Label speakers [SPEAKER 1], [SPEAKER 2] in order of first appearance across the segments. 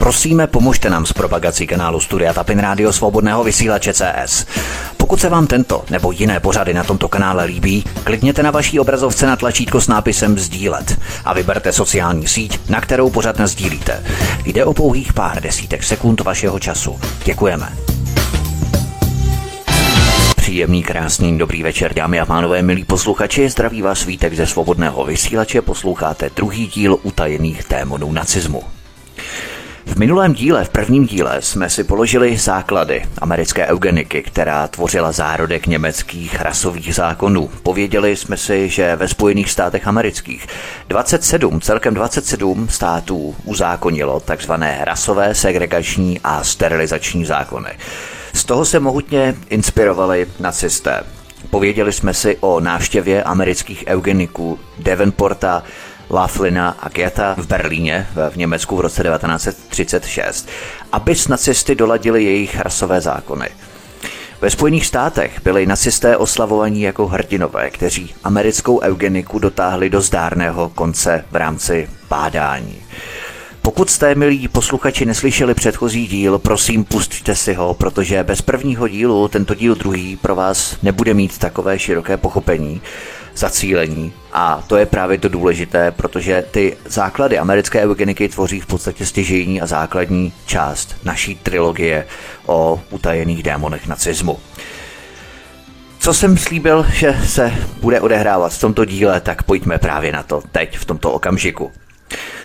[SPEAKER 1] Prosíme, pomožte nám s propagací kanálu Studia Tapin Rádio Svobodného vysílače CS. Pokud se vám tento nebo jiné pořady na tomto kanále líbí, klikněte na vaší obrazovce na tlačítko s nápisem Sdílet a vyberte sociální síť, na kterou pořad sdílíte. Jde o pouhých pár desítek sekund vašeho času. Děkujeme. Příjemný, krásný, dobrý večer, dámy a pánové, milí posluchači. Zdraví vás svítek ze svobodného vysílače. Posloucháte druhý díl utajených témonů nacismu. V minulém díle, v prvním díle, jsme si položili základy americké eugeniky, která tvořila zárodek německých rasových zákonů. Pověděli jsme si, že ve Spojených státech amerických 27, celkem 27 států uzákonilo takzvané rasové, segregační a sterilizační zákony. Z toho se mohutně inspirovali nacisté. Pověděli jsme si o návštěvě amerických eugeniků Devonporta, Laughlina a Geta v Berlíně v Německu v roce 1936, aby s nacisty doladili jejich rasové zákony. Ve Spojených státech byli nacisté oslavovaní jako hrdinové, kteří americkou eugeniku dotáhli do zdárného konce v rámci bádání. Pokud jste, milí posluchači, neslyšeli předchozí díl, prosím, pustíte si ho, protože bez prvního dílu tento díl druhý pro vás nebude mít takové široké pochopení, zacílení. A to je právě to důležité, protože ty základy americké eugeniky tvoří v podstatě stěžejní a základní část naší trilogie o utajených démonech nacismu. Co jsem slíbil, že se bude odehrávat v tomto díle, tak pojďme právě na to teď, v tomto okamžiku.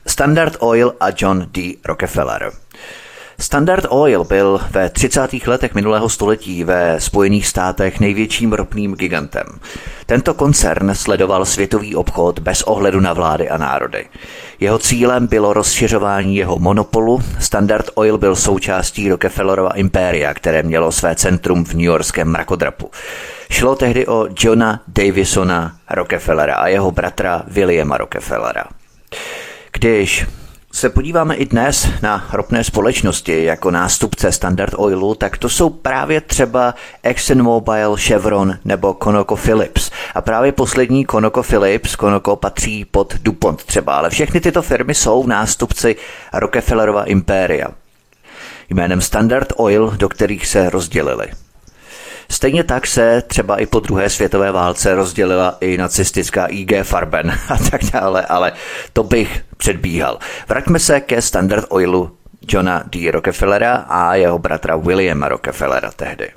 [SPEAKER 1] Standard Oil a John D. Rockefeller. Standard Oil byl ve 30. letech minulého století ve Spojených státech největším ropným gigantem. Tento koncern sledoval světový obchod bez ohledu na vlády a národy. Jeho cílem bylo rozšiřování jeho monopolu. Standard Oil byl součástí Rockefellerova impéria, které mělo své centrum v New Yorkském mrakodrapu. Šlo tehdy o Johna Davisona Rockefellera a jeho bratra Williama Rockefellera. Když se podíváme i dnes na ropné společnosti jako nástupce Standard Oilu, tak to jsou právě třeba ExxonMobil, Chevron nebo ConocoPhillips. A právě poslední ConocoPhillips, Conoco patří pod DuPont třeba, ale všechny tyto firmy jsou nástupci Rockefellerova impéria. Jménem Standard Oil, do kterých se rozdělili. Stejně tak se třeba i po druhé světové válce rozdělila i nacistická IG Farben a tak dále, ale to bych předbíhal. Vraťme se ke Standard Oilu Johna D. Rockefellera a jeho bratra Williama Rockefellera tehdy.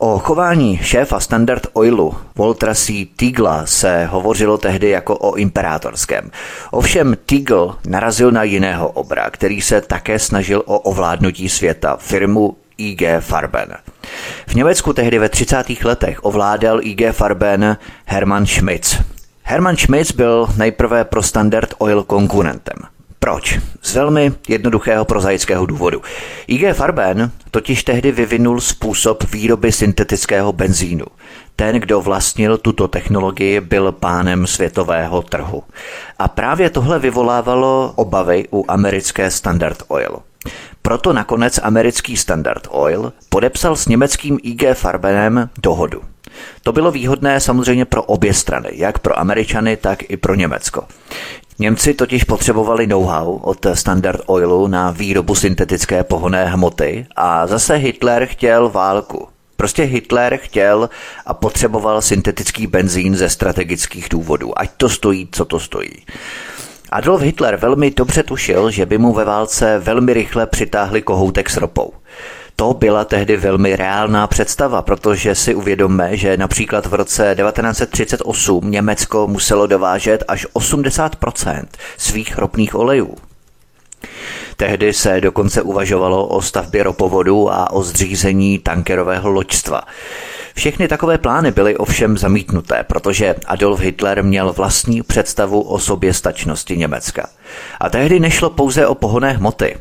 [SPEAKER 1] O chování šéfa Standard Oilu Waltera C. Tigla se hovořilo tehdy jako o imperátorském. Ovšem Tigl narazil na jiného obra, který se také snažil o ovládnutí světa, firmu IG Farben. V Německu tehdy ve 30. letech ovládal IG Farben Hermann Schmitz. Hermann Schmitz byl nejprve pro Standard Oil konkurentem. Proč? Z velmi jednoduchého prozaického důvodu. IG Farben totiž tehdy vyvinul způsob výroby syntetického benzínu. Ten, kdo vlastnil tuto technologii, byl pánem světového trhu. A právě tohle vyvolávalo obavy u americké Standard Oil. Proto nakonec americký Standard Oil podepsal s německým IG Farbenem dohodu. To bylo výhodné samozřejmě pro obě strany, jak pro Američany, tak i pro Německo. Němci totiž potřebovali know-how od Standard Oilu na výrobu syntetické pohonné hmoty a zase Hitler chtěl válku. Prostě Hitler chtěl a potřeboval syntetický benzín ze strategických důvodů, ať to stojí, co to stojí. Adolf Hitler velmi dobře tušil, že by mu ve válce velmi rychle přitáhli kohoutek s ropou. To byla tehdy velmi reálná představa, protože si uvědomme, že například v roce 1938 Německo muselo dovážet až 80% svých ropných olejů. Tehdy se dokonce uvažovalo o stavbě ropovodu a o zřízení tankerového loďstva. Všechny takové plány byly ovšem zamítnuté, protože Adolf Hitler měl vlastní představu o sobě stačnosti Německa. A tehdy nešlo pouze o pohonné hmoty.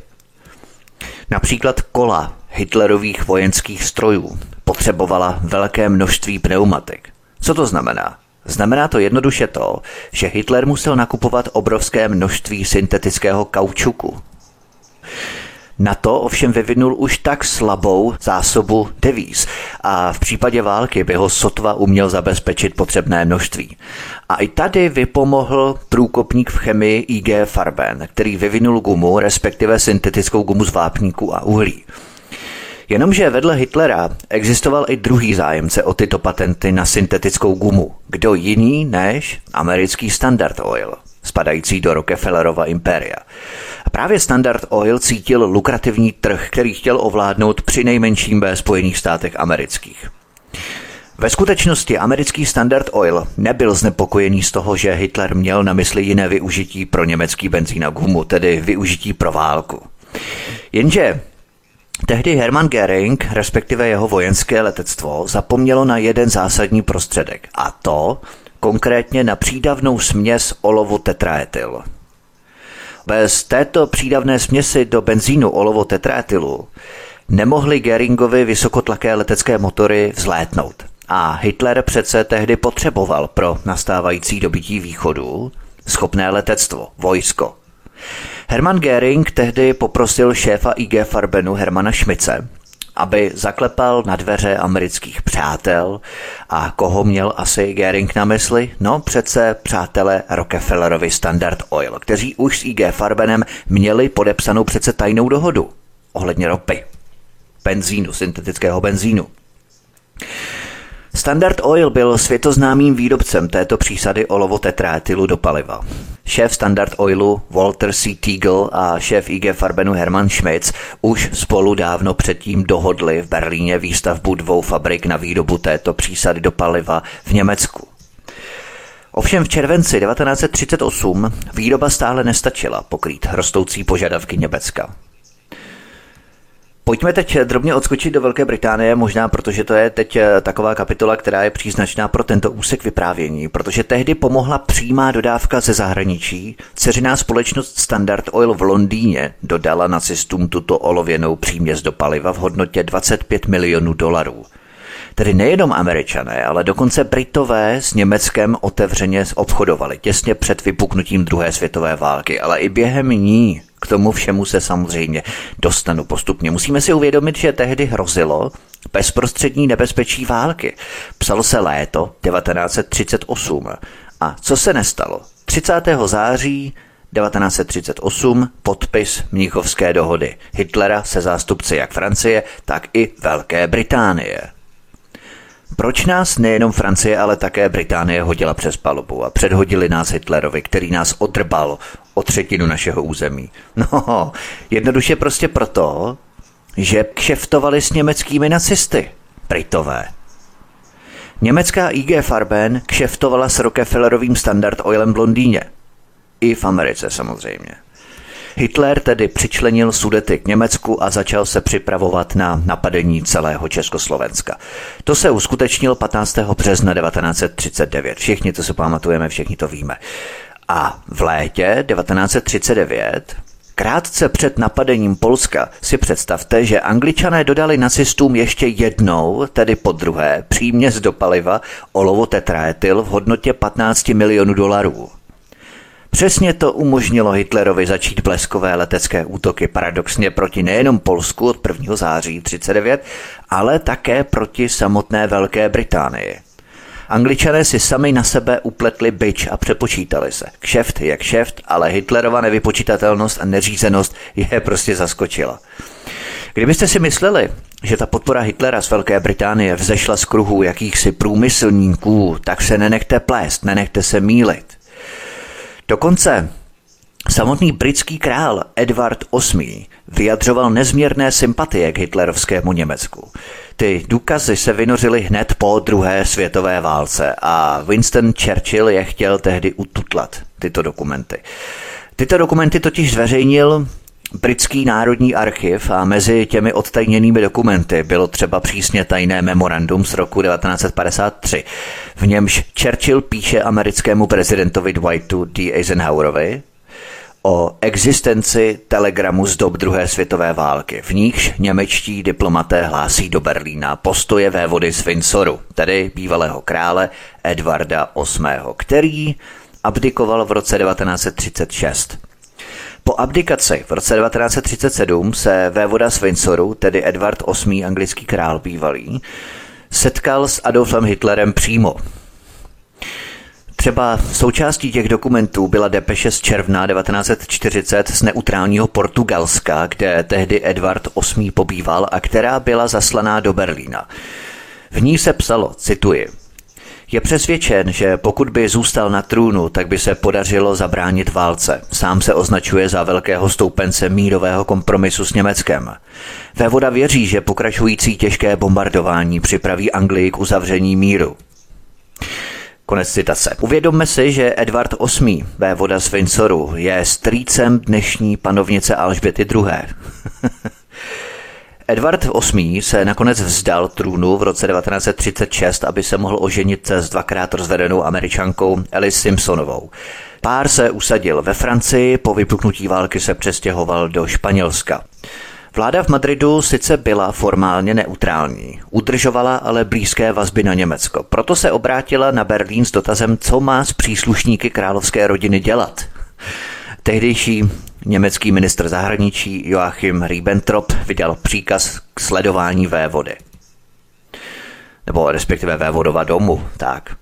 [SPEAKER 1] Například kola Hitlerových vojenských strojů potřebovala velké množství pneumatik. Co to znamená? Znamená to jednoduše to, že Hitler musel nakupovat obrovské množství syntetického kaučuku. Na to ovšem vyvinul už tak slabou zásobu devíz a v případě války by ho sotva uměl zabezpečit potřebné množství. A i tady vypomohl průkopník v chemii IG Farben, který vyvinul gumu, respektive syntetickou gumu z vápníku a uhlí. Jenomže vedle Hitlera existoval i druhý zájemce o tyto patenty na syntetickou gumu. Kdo jiný než americký Standard Oil, spadající do Rockefellerova impéria. A právě Standard Oil cítil lukrativní trh, který chtěl ovládnout při nejmenším ve Spojených státech amerických. Ve skutečnosti americký Standard Oil nebyl znepokojený z toho, že Hitler měl na mysli jiné využití pro německý benzín a gumu, tedy využití pro válku. Jenže Tehdy Hermann Göring, respektive jeho vojenské letectvo, zapomnělo na jeden zásadní prostředek, a to konkrétně na přídavnou směs olovo tetraetyl. Bez této přídavné směsi do benzínu olovo tetraetylu nemohly Geringovi vysokotlaké letecké motory vzlétnout. A Hitler přece tehdy potřeboval pro nastávající dobytí východu schopné letectvo, vojsko. Hermann Göring tehdy poprosil šéfa IG Farbenu Hermana Šmice, aby zaklepal na dveře amerických přátel. A koho měl asi Göring na mysli? No přece přátelé Rockefellerovi Standard Oil, kteří už s IG Farbenem měli podepsanou přece tajnou dohodu ohledně ropy, benzínu, syntetického benzínu. Standard Oil byl světoznámým výrobcem této přísady olovotetrátylu do paliva. Šéf Standard Oilu Walter C. Teagle a šéf IG Farbenu Hermann Schmitz už spolu dávno předtím dohodli v Berlíně výstavbu dvou fabrik na výrobu této přísady do paliva v Německu. Ovšem v červenci 1938 výroba stále nestačila pokrýt rostoucí požadavky Německa. Pojďme teď drobně odskočit do Velké Británie, možná protože to je teď eh, taková kapitola, která je příznačná pro tento úsek vyprávění, protože tehdy pomohla přímá dodávka ze zahraničí. Ceřiná společnost Standard Oil v Londýně dodala nacistům tuto olověnou příměs do paliva v hodnotě 25 milionů dolarů. Tedy nejenom američané, ale dokonce Britové s Německem otevřeně obchodovali těsně před vypuknutím druhé světové války, ale i během ní k tomu všemu se samozřejmě dostanu postupně. Musíme si uvědomit, že tehdy hrozilo bezprostřední nebezpečí války. Psalo se léto 1938. A co se nestalo? 30. září 1938 podpis Mnichovské dohody Hitlera se zástupci jak Francie, tak i Velké Británie. Proč nás nejenom Francie, ale také Británie hodila přes palubu a předhodili nás Hitlerovi, který nás odrbal o třetinu našeho území? No, jednoduše prostě proto, že kšeftovali s německými nacisty, Britové. Německá IG Farben kšeftovala s Rockefellerovým Standard Oilem v Londýně. I v Americe samozřejmě. Hitler tedy přičlenil Sudety k Německu a začal se připravovat na napadení celého Československa. To se uskutečnilo 15. března 1939. Všichni to si pamatujeme, všichni to víme. A v létě 1939 Krátce před napadením Polska si představte, že angličané dodali nacistům ještě jednou, tedy po druhé, příměs do paliva olovo tetraetyl v hodnotě 15 milionů dolarů. Přesně to umožnilo Hitlerovi začít bleskové letecké útoky paradoxně proti nejenom Polsku od 1. září 39, ale také proti samotné Velké Británii. Angličané si sami na sebe upletli byč a přepočítali se. Kšeft je kšeft, ale Hitlerova nevypočítatelnost a neřízenost je prostě zaskočila. Kdybyste si mysleli, že ta podpora Hitlera z Velké Británie vzešla z kruhu jakýchsi průmyslníků, tak se nenechte plést, nenechte se mílit. Dokonce samotný britský král Edward VIII vyjadřoval nezměrné sympatie k hitlerovskému Německu. Ty důkazy se vynořily hned po druhé světové válce a Winston Churchill je chtěl tehdy ututlat, tyto dokumenty. Tyto dokumenty totiž zveřejnil Britský národní archiv a mezi těmi odtajněnými dokumenty bylo třeba přísně tajné memorandum z roku 1953, v němž Churchill píše americkému prezidentovi Dwightu D. Eisenhowerovi o existenci telegramu z dob druhé světové války, v nichž němečtí diplomaté hlásí do Berlína postoje vévody z Windsoru, tedy bývalého krále Edvarda VIII., který abdikoval v roce 1936. Po abdikaci v roce 1937 se vévoda z Windsoru, tedy Edward VIII. anglický král bývalý, setkal s Adolfem Hitlerem přímo. Třeba součástí těch dokumentů byla depeše z června 1940 z neutrálního Portugalska, kde tehdy Edward VIII. pobýval a která byla zaslaná do Berlína. V ní se psalo, cituji, je přesvědčen, že pokud by zůstal na trůnu, tak by se podařilo zabránit válce. Sám se označuje za velkého stoupence mírového kompromisu s Německem. Vévoda věří, že pokračující těžké bombardování připraví Anglii k uzavření míru. Konec citace. Uvědomme si, že Edward VIII, vévoda z Windsoru, je strýcem dnešní panovnice Alžběty II. Edward VIII. se nakonec vzdal trůnu v roce 1936, aby se mohl oženit s dvakrát rozvedenou američankou Alice Simpsonovou. Pár se usadil ve Francii, po vypuknutí války se přestěhoval do Španělska. Vláda v Madridu sice byla formálně neutrální, udržovala ale blízké vazby na Německo. Proto se obrátila na Berlín s dotazem, co má s příslušníky královské rodiny dělat. Tehdejší německý ministr zahraničí Joachim Ribbentrop vydal příkaz k sledování vévody. Nebo respektive vévodova domu, tak.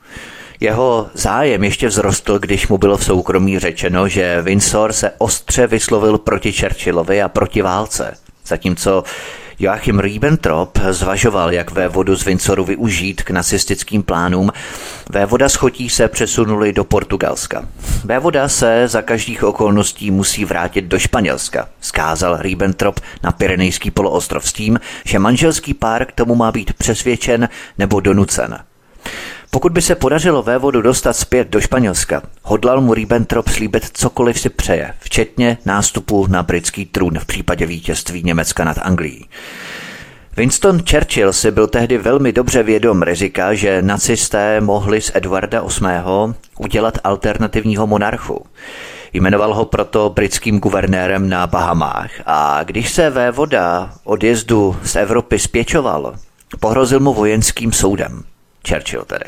[SPEAKER 1] Jeho zájem ještě vzrostl, když mu bylo v soukromí řečeno, že Windsor se ostře vyslovil proti Churchillovi a proti válce, zatímco Joachim Ribbentrop zvažoval, jak vévodu z Windsoru využít k nacistickým plánům. Vévoda schotí se přesunuli do Portugalska. Vévoda se za každých okolností musí vrátit do Španělska, skázal Ribbentrop na Pyrenejský poloostrov s tím, že manželský pár k tomu má být přesvědčen nebo donucen. Pokud by se podařilo vévodu dostat zpět do Španělska, hodlal mu Ribbentrop slíbit cokoliv si přeje, včetně nástupu na britský trůn v případě vítězství Německa nad Anglií. Winston Churchill si byl tehdy velmi dobře vědom rizika, že nacisté mohli z Edwarda VIII. udělat alternativního monarchu. Jmenoval ho proto britským guvernérem na Bahamách a když se vévoda odjezdu z Evropy spěčoval, pohrozil mu vojenským soudem. Churchill tedy.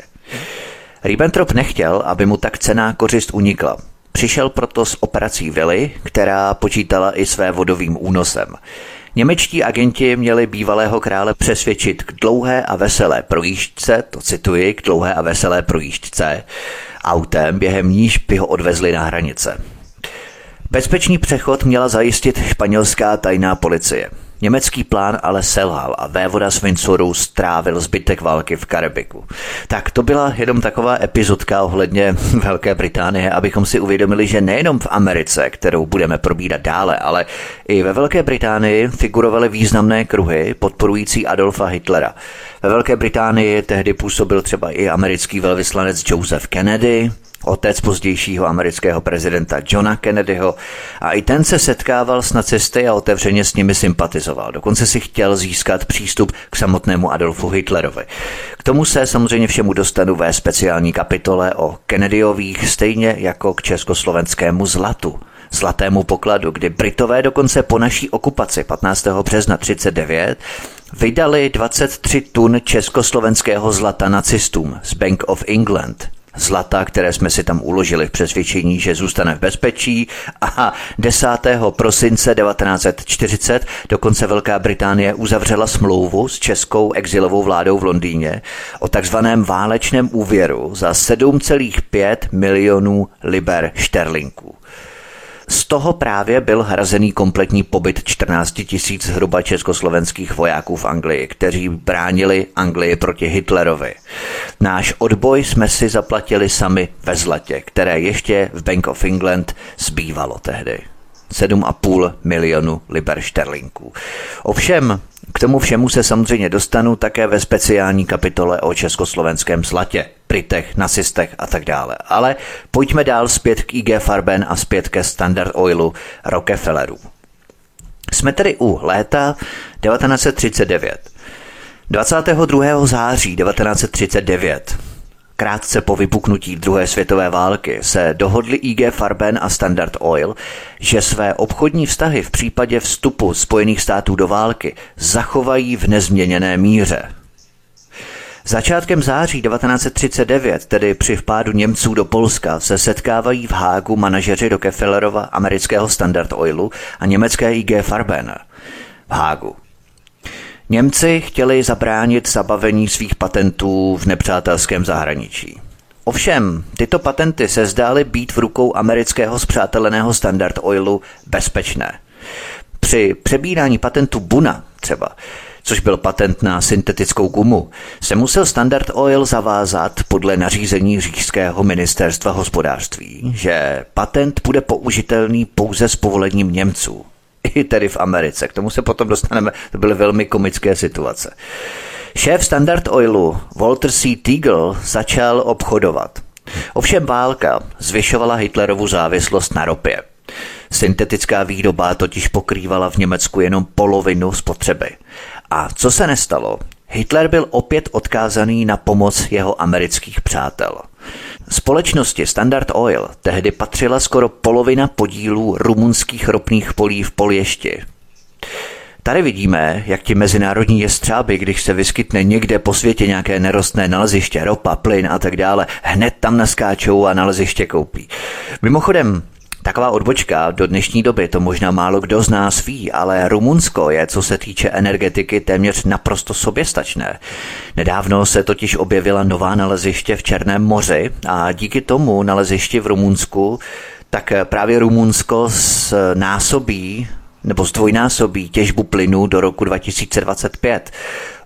[SPEAKER 1] Ribbentrop nechtěl, aby mu tak cená kořist unikla. Přišel proto s operací Vily, která počítala i své vodovým únosem. Němečtí agenti měli bývalého krále přesvědčit k dlouhé a veselé projížďce, to cituji, k dlouhé a veselé projížďce, autem, během níž by ho odvezli na hranice. Bezpečný přechod měla zajistit španělská tajná policie. Německý plán ale selhal a vévoda z Windsoru strávil zbytek války v Karibiku. Tak to byla jenom taková epizodka ohledně Velké Británie, abychom si uvědomili, že nejenom v Americe, kterou budeme probírat dále, ale i ve Velké Británii figurovaly významné kruhy podporující Adolfa Hitlera. Ve Velké Británii tehdy působil třeba i americký velvyslanec Joseph Kennedy, otec pozdějšího amerického prezidenta Johna Kennedyho a i ten se setkával s nacisty a otevřeně s nimi sympatizoval. Dokonce si chtěl získat přístup k samotnému Adolfu Hitlerovi. K tomu se samozřejmě všemu dostanu ve speciální kapitole o Kennedyových, stejně jako k československému zlatu zlatému pokladu, kdy Britové dokonce po naší okupaci 15. března 39 vydali 23 tun československého zlata nacistům z Bank of England zlata, které jsme si tam uložili v přesvědčení, že zůstane v bezpečí a 10. prosince 1940 dokonce Velká Británie uzavřela smlouvu s českou exilovou vládou v Londýně o takzvaném válečném úvěru za 7,5 milionů liber šterlinků. Z toho právě byl hrazený kompletní pobyt 14 tisíc zhruba československých vojáků v Anglii, kteří bránili Anglii proti Hitlerovi. Náš odboj jsme si zaplatili sami ve zlatě, které ještě v Bank of England zbývalo tehdy. 7,5 milionu liber šterlinků. Ovšem, k tomu všemu se samozřejmě dostanu také ve speciální kapitole o československém zlatě, Britech, nacistech a tak dále. Ale pojďme dál zpět k IG Farben a zpět ke Standard Oilu Rockefellerů. Jsme tedy u léta 1939. 22. září 1939 Krátce po vypuknutí druhé světové války se dohodli IG Farben a Standard Oil, že své obchodní vztahy v případě vstupu Spojených států do války zachovají v nezměněné míře. Začátkem září 1939, tedy při vpádu Němců do Polska, se setkávají v Hágu manažeři Rockefellerova amerického Standard Oilu a německé IG Farben. V Hágu. Němci chtěli zabránit zabavení svých patentů v nepřátelském zahraničí. Ovšem, tyto patenty se zdály být v rukou amerického zpřáteleného Standard Oilu bezpečné. Při přebírání patentu Buna třeba což byl patent na syntetickou gumu, se musel Standard Oil zavázat podle nařízení říšského ministerstva hospodářství, že patent bude použitelný pouze s povolením Němců. I tedy v Americe. K tomu se potom dostaneme. To byly velmi komické situace. Šéf Standard Oilu Walter C. Teagle začal obchodovat. Ovšem válka zvyšovala Hitlerovu závislost na ropě. Syntetická výroba totiž pokrývala v Německu jenom polovinu spotřeby. A co se nestalo? Hitler byl opět odkázaný na pomoc jeho amerických přátel. Společnosti Standard Oil tehdy patřila skoro polovina podílů rumunských ropných polí v Polješti. Tady vidíme, jak ti mezinárodní jestřáby, když se vyskytne někde po světě nějaké nerostné naleziště, ropa, plyn a tak dále, hned tam naskáčou a naleziště koupí. Mimochodem, Taková odbočka do dnešní doby to možná málo kdo z nás ví, ale Rumunsko je, co se týče energetiky, téměř naprosto soběstačné. Nedávno se totiž objevila nová naleziště v Černém moři a díky tomu nalezišti v Rumunsku tak právě Rumunsko násobí nebo zdvojnásobí těžbu plynu do roku 2025.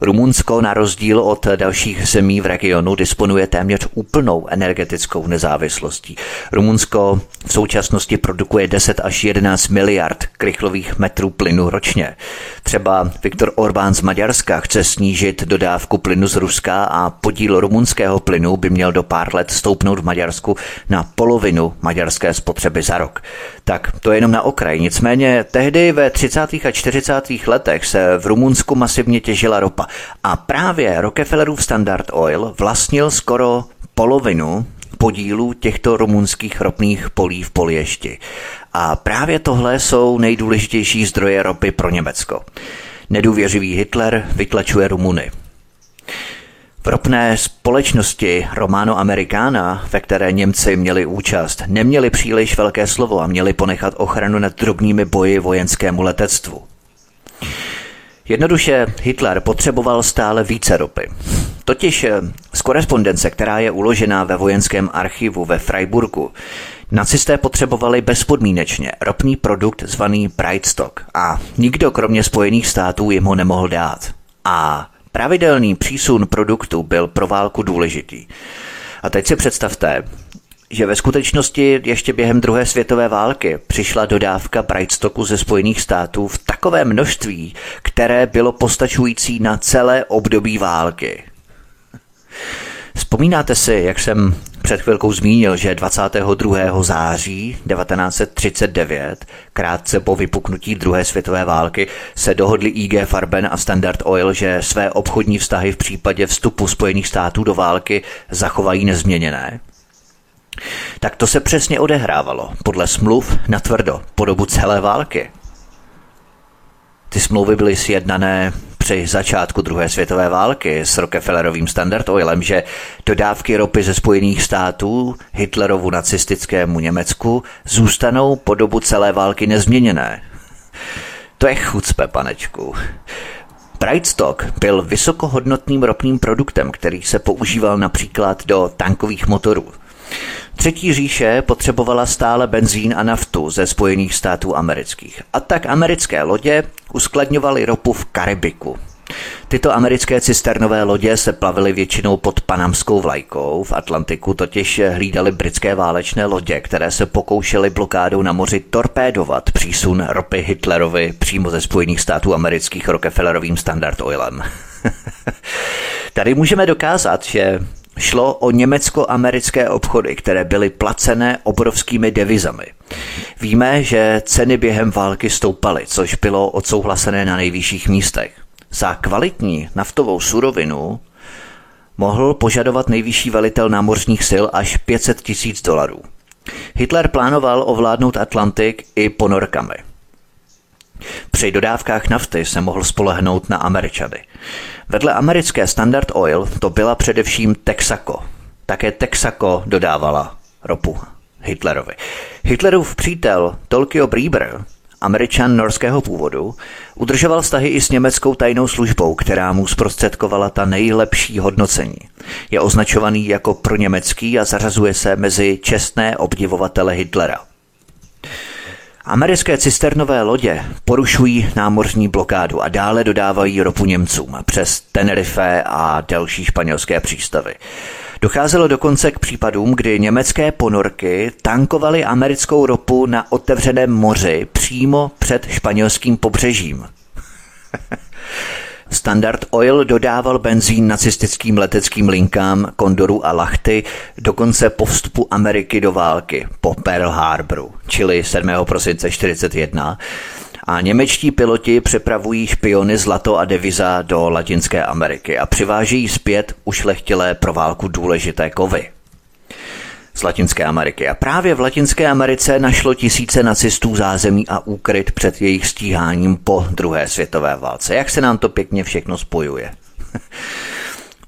[SPEAKER 1] Rumunsko na rozdíl od dalších zemí v regionu disponuje téměř úplnou energetickou nezávislostí. Rumunsko v současnosti produkuje 10 až 11 miliard krychlových metrů plynu ročně. Třeba Viktor Orbán z Maďarska chce snížit dodávku plynu z Ruska a podíl rumunského plynu by měl do pár let stoupnout v Maďarsku na polovinu maďarské spotřeby za rok. Tak to je jenom na okraj. Nicméně tehdy ve 30. a 40. letech se v Rumunsku masivně těžila ropa a právě Rockefellerův Standard Oil vlastnil skoro polovinu podílu těchto rumunských ropných polí v Polješti. A právě tohle jsou nejdůležitější zdroje ropy pro Německo. Nedůvěřivý Hitler vytlačuje Rumuny. V ropné společnosti Romano Americana, ve které Němci měli účast, neměli příliš velké slovo a měli ponechat ochranu nad drobnými boji vojenskému letectvu. Jednoduše Hitler potřeboval stále více ropy. Totiž eh, z korespondence, která je uložená ve vojenském archivu ve Freiburgu, nacisté potřebovali bezpodmínečně ropný produkt zvaný Brightstock a nikdo kromě Spojených států jim ho nemohl dát. A pravidelný přísun produktu byl pro válku důležitý. A teď si představte, že ve skutečnosti ještě během druhé světové války přišla dodávka Brightstocku ze Spojených států v takové množství, které bylo postačující na celé období války. Vzpomínáte si, jak jsem před chvilkou zmínil, že 22. září 1939, krátce po vypuknutí druhé světové války, se dohodli IG Farben a Standard Oil, že své obchodní vztahy v případě vstupu Spojených států do války zachovají nezměněné. Tak to se přesně odehrávalo, podle smluv na tvrdo, po dobu celé války. Ty smlouvy byly sjednané při začátku druhé světové války s Rockefellerovým Standard Oilem, že dodávky ropy ze Spojených států Hitlerovu nacistickému Německu zůstanou po dobu celé války nezměněné. To je chucpe, panečku. Brightstock byl vysokohodnotným ropným produktem, který se používal například do tankových motorů. Třetí říše potřebovala stále benzín a naftu ze Spojených států amerických. A tak americké lodě uskladňovaly ropu v Karibiku. Tyto americké cisternové lodě se plavily většinou pod panamskou vlajkou, v Atlantiku totiž hlídali britské válečné lodě, které se pokoušely blokádou na moři torpédovat přísun ropy Hitlerovi přímo ze Spojených států amerických Rockefellerovým Standard Oilem. Tady můžeme dokázat, že Šlo o německo-americké obchody, které byly placené obrovskými devizami. Víme, že ceny během války stoupaly, což bylo odsouhlasené na nejvyšších místech. Za kvalitní naftovou surovinu mohl požadovat nejvyšší velitel námořních sil až 500 tisíc dolarů. Hitler plánoval ovládnout Atlantik i ponorkami – Při dodávkách nafty se mohl spolehnout na Američany. Vedle americké Standard Oil to byla především Texaco. Také Texaco dodávala ropu Hitlerovi. Hitlerův přítel Tolkio Brieber Američan norského původu, udržoval vztahy i s německou tajnou službou, která mu zprostředkovala ta nejlepší hodnocení. Je označovaný jako proněmecký a zařazuje se mezi čestné obdivovatele Hitlera. Americké cisternové lodě porušují námořní blokádu a dále dodávají ropu Němcům přes Tenerife a další španělské přístavy. Docházelo dokonce k případům, kdy německé ponorky tankovaly americkou ropu na otevřeném moři přímo před španělským pobřežím. Standard Oil dodával benzín nacistickým leteckým linkám Kondoru a Lachty dokonce po vstupu Ameriky do války po Pearl Harboru, čili 7. prosince 1941, a němečtí piloti přepravují špiony zlato a deviza do Latinské Ameriky a přivážejí zpět ušlechtilé pro válku důležité kovy z Latinské Ameriky. A právě v Latinské Americe našlo tisíce nacistů zázemí a úkryt před jejich stíháním po druhé světové válce. Jak se nám to pěkně všechno spojuje.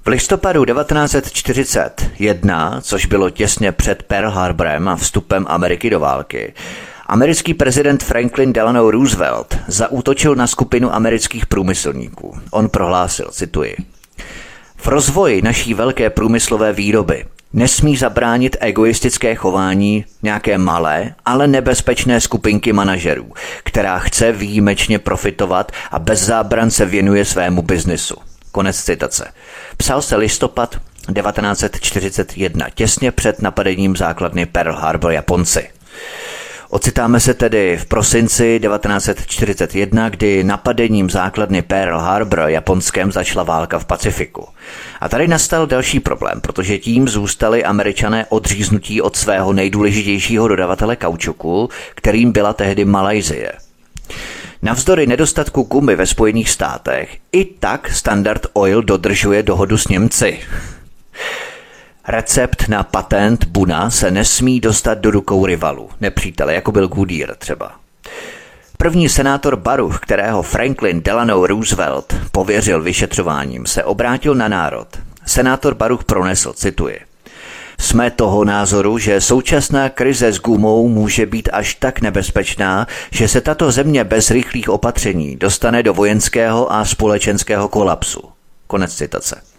[SPEAKER 1] V listopadu 1941, což bylo těsně před Pearl Harborem a vstupem Ameriky do války, Americký prezident Franklin Delano Roosevelt zaútočil na skupinu amerických průmyslníků. On prohlásil, cituji, v rozvoji naší velké průmyslové výroby nesmí zabránit egoistické chování nějaké malé, ale nebezpečné skupinky manažerů, která chce výjimečně profitovat a bez zábran se věnuje svému biznisu. Konec citace. Psal se listopad 1941, těsně před napadením základny Pearl Harbor Japonci. Ocitáme se tedy v prosinci 1941, kdy napadením základny Pearl Harbor japonském začala válka v Pacifiku. A tady nastal další problém, protože tím zůstali američané odříznutí od svého nejdůležitějšího dodavatele kaučuku, kterým byla tehdy Malajzie. Navzdory nedostatku gumy ve Spojených státech, i tak Standard Oil dodržuje dohodu s Němci. Recept na patent Buna se nesmí dostat do rukou rivalů, nepřítele, jako byl Goodyear třeba. První senátor Baruch, kterého Franklin Delano Roosevelt pověřil vyšetřováním, se obrátil na národ. Senátor Baruch pronesl, cituji, jsme toho názoru, že současná krize s gumou může být až tak nebezpečná, že se tato země bez rychlých opatření dostane do vojenského a společenského kolapsu. Konec citace.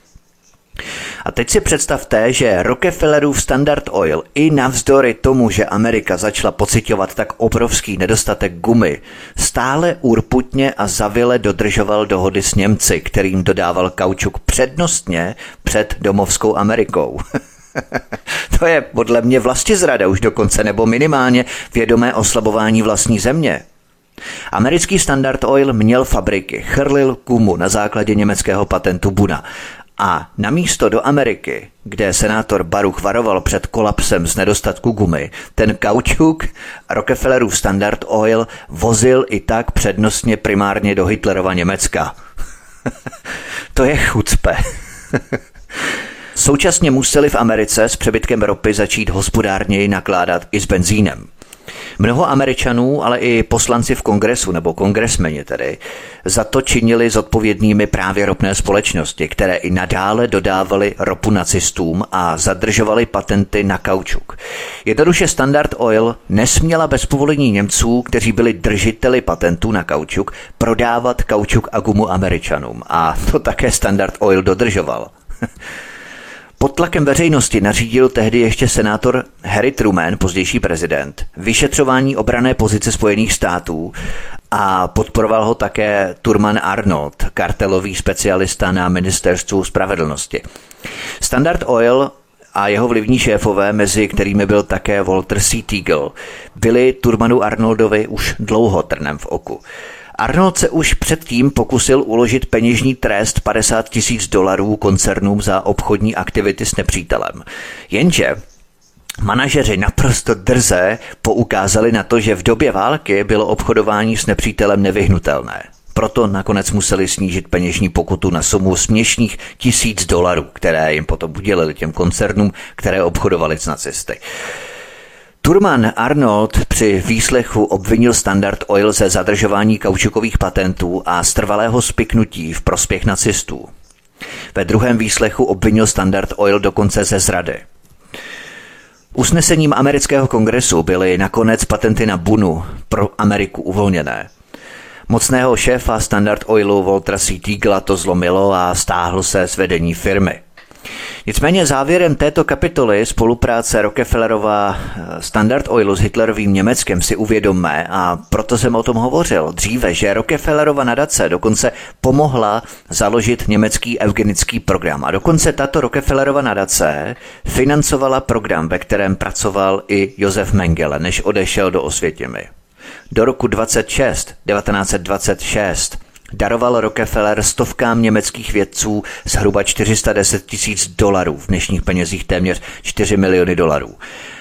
[SPEAKER 1] A teď si představte, že Rockefellerův Standard Oil i navzdory tomu, že Amerika začala pocitovat tak obrovský nedostatek gumy, stále urputně a zavile dodržoval dohody s Němci, kterým dodával kaučuk přednostně před domovskou Amerikou. to je podle mě vlastně zrada už dokonce, nebo minimálně vědomé oslabování vlastní země. Americký Standard Oil měl fabriky, chrlil gumu na základě německého patentu Buna a na místo do Ameriky, kde senátor Baruch varoval před kolapsem z nedostatku gumy, ten kaučuk Rockefellerův Standard Oil vozil i tak přednostně primárně do Hitlerova Německa. to je chucpe. Současně museli v Americe s přebytkem ropy začít hospodárněji nakládat i s benzínem. Mnoho Američanů, ale i poslanci v kongresu nebo kongresmeni tedy, za to činili zodpovědnými právě ropné společnosti, které i nadále dodávaly ropu nacistům a zadržovaly patenty na kaučuk. Jednoduše Standard Oil nesměla bez povolení Němců, kteří byli držiteli patentů na kaučuk, prodávat kaučuk a gumu Američanům. A to také Standard Oil dodržoval. Pod tlakem veřejnosti nařídil tehdy ještě senátor Harry Truman, pozdější prezident, vyšetřování obrané pozice Spojených států a podporoval ho také Turman Arnold, kartelový specialista na ministerstvu spravedlnosti. Standard Oil a jeho vlivní šéfové, mezi kterými byl také Walter C. Teagle, byli Turmanu Arnoldovi už dlouho trnem v oku. Arnold se už předtím pokusil uložit peněžní trest 50 tisíc dolarů koncernům za obchodní aktivity s nepřítelem. Jenže Manažeři naprosto drze poukázali na to, že v době války bylo obchodování s nepřítelem nevyhnutelné. Proto nakonec museli snížit peněžní pokutu na sumu směšných tisíc dolarů, které jim potom udělili těm koncernům, které obchodovali s nacisty. Turman Arnold při výslechu obvinil Standard Oil ze zadržování kaučukových patentů a strvalého spiknutí v prospěch nacistů. Ve druhém výslechu obvinil Standard Oil dokonce ze zrady. Usnesením amerického kongresu byly nakonec patenty na bunu pro Ameriku uvolněné. Mocného šéfa Standard Oilu Waltera C. Teagla to zlomilo a stáhl se z vedení firmy. Nicméně závěrem této kapitoly spolupráce Rockefellerova eh, Standard Oilu s Hitlerovým Německem si uvědomme a proto jsem o tom hovořil dříve, že Rockefellerova nadace dokonce pomohla založit německý eugenický program a dokonce tato Rockefellerova nadace financovala program, ve kterém pracoval i Josef Mengele, než odešel do Osvětimi. Do roku 26, 1926 daroval Rockefeller stovkám německých vědců zhruba 410 tisíc dolarů, v dnešních penězích téměř 4 miliony dolarů.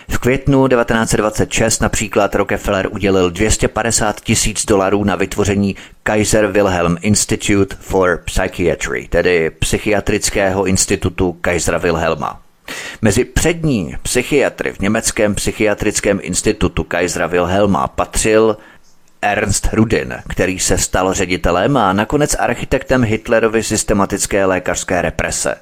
[SPEAKER 1] V květnu 1926 například Rockefeller udělil 250 tisíc dolarů na vytvoření Kaiser Wilhelm Institute for Psychiatry, tedy psychiatrického institutu Kaisera Wilhelma. Mezi přední psychiatry v německém psychiatrickém institutu Kaisera Wilhelma patřil Ernst Rudin, který se stal ředitelem a nakonec architektem Hitlerovy systematické lékařské represe.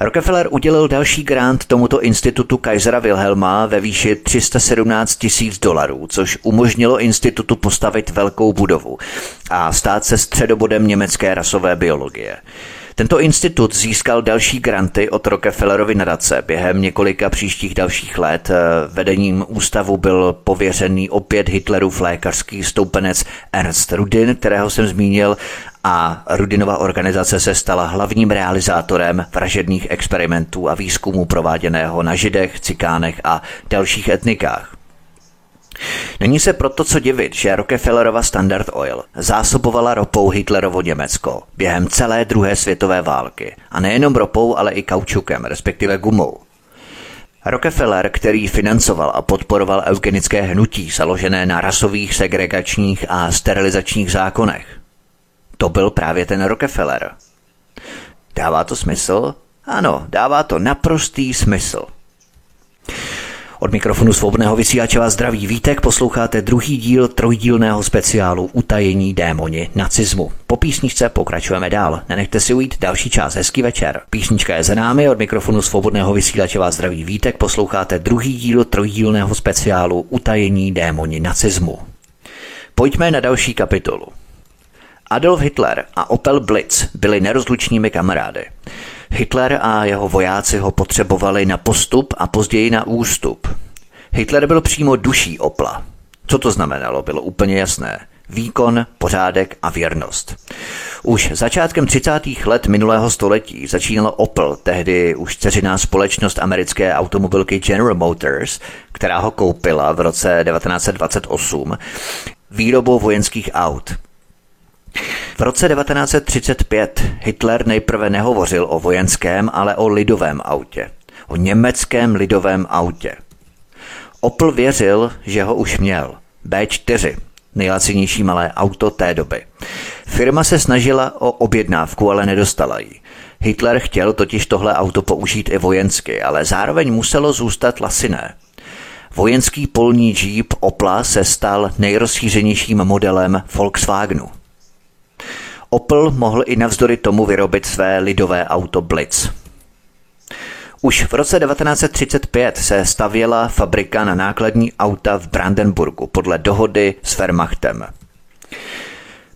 [SPEAKER 1] Rockefeller udělil další grant tomuto institutu Kaisera Wilhelma ve výši 317 tisíc dolarů, což umožnilo institutu postavit velkou budovu a stát se středobodem německé rasové biologie. Tento institut získal další granty od Rockefellerovy nadace. Během několika příštích dalších let eh, vedením ústavu byl pověřený opět Hitlerův lékařský stoupenec Ernst Rudin, kterého jsem zmínil, a Rudinova organizace se stala hlavním realizátorem vražedných experimentů a výzkumů prováděného na židech, cikánech a dalších etnikách. Není se proto co divit, že Rockefellerova Standard Oil zásobovala ropou Hitlerovo Německo během celé druhé světové války. A nejenom ropou, ale i kaučukem, respektive gumou. Rockefeller, který financoval a podporoval eugenické hnutí založené na rasových, segregačních a sterilizačních zákonech. To byl právě ten Rockefeller. Dává to smysl? Ano, dává to naprostý smysl. Od mikrofonu svobodného vysílače vás zdraví Vítek, posloucháte druhý díl trojdílného speciálu Utajení démoni nacismu. Po písničce pokračujeme dál. Nenechte si ujít další čas. Hezký večer. Písnička je za námi, od mikrofonu svobodného vysílače vás zdraví Vítek, posloucháte druhý díl trojdílného speciálu Utajení démoni nacismu. Pojďme na další kapitolu. Adolf Hitler a Opel Blitz byli nerozlučními kamarády. Hitler a jeho vojáci ho potřebovali na postup a později na ústup. Hitler byl přímo duší Opla. Co to znamenalo, bylo úplně jasné. Výkon, pořádek a věrnost. Už začátkem 30. let minulého století začínalo Opel, tehdy už ceřiná společnost americké automobilky General Motors, která ho koupila v roce 1928, výrobou vojenských aut. V roce 1935 Hitler nejprve nehovořil o vojenském, ale o lidovém autě. O německém lidovém autě. Opel věřil, že ho už měl. B4, nejlacinější malé auto té doby. Firma se snažila o objednávku, ale nedostala ji. Hitler chtěl totiž tohle auto použít i vojensky, ale zároveň muselo zůstat laciné. Vojenský polní Jeep Opla se stal nejrozšířenějším modelem Volkswagenu. Opel mohl i navzdory tomu vyrobit své lidové auto Blitz. Už v roce 1935 se stavěla fabrika na nákladní auta v Brandenburgu podle dohody s Wehrmachtem.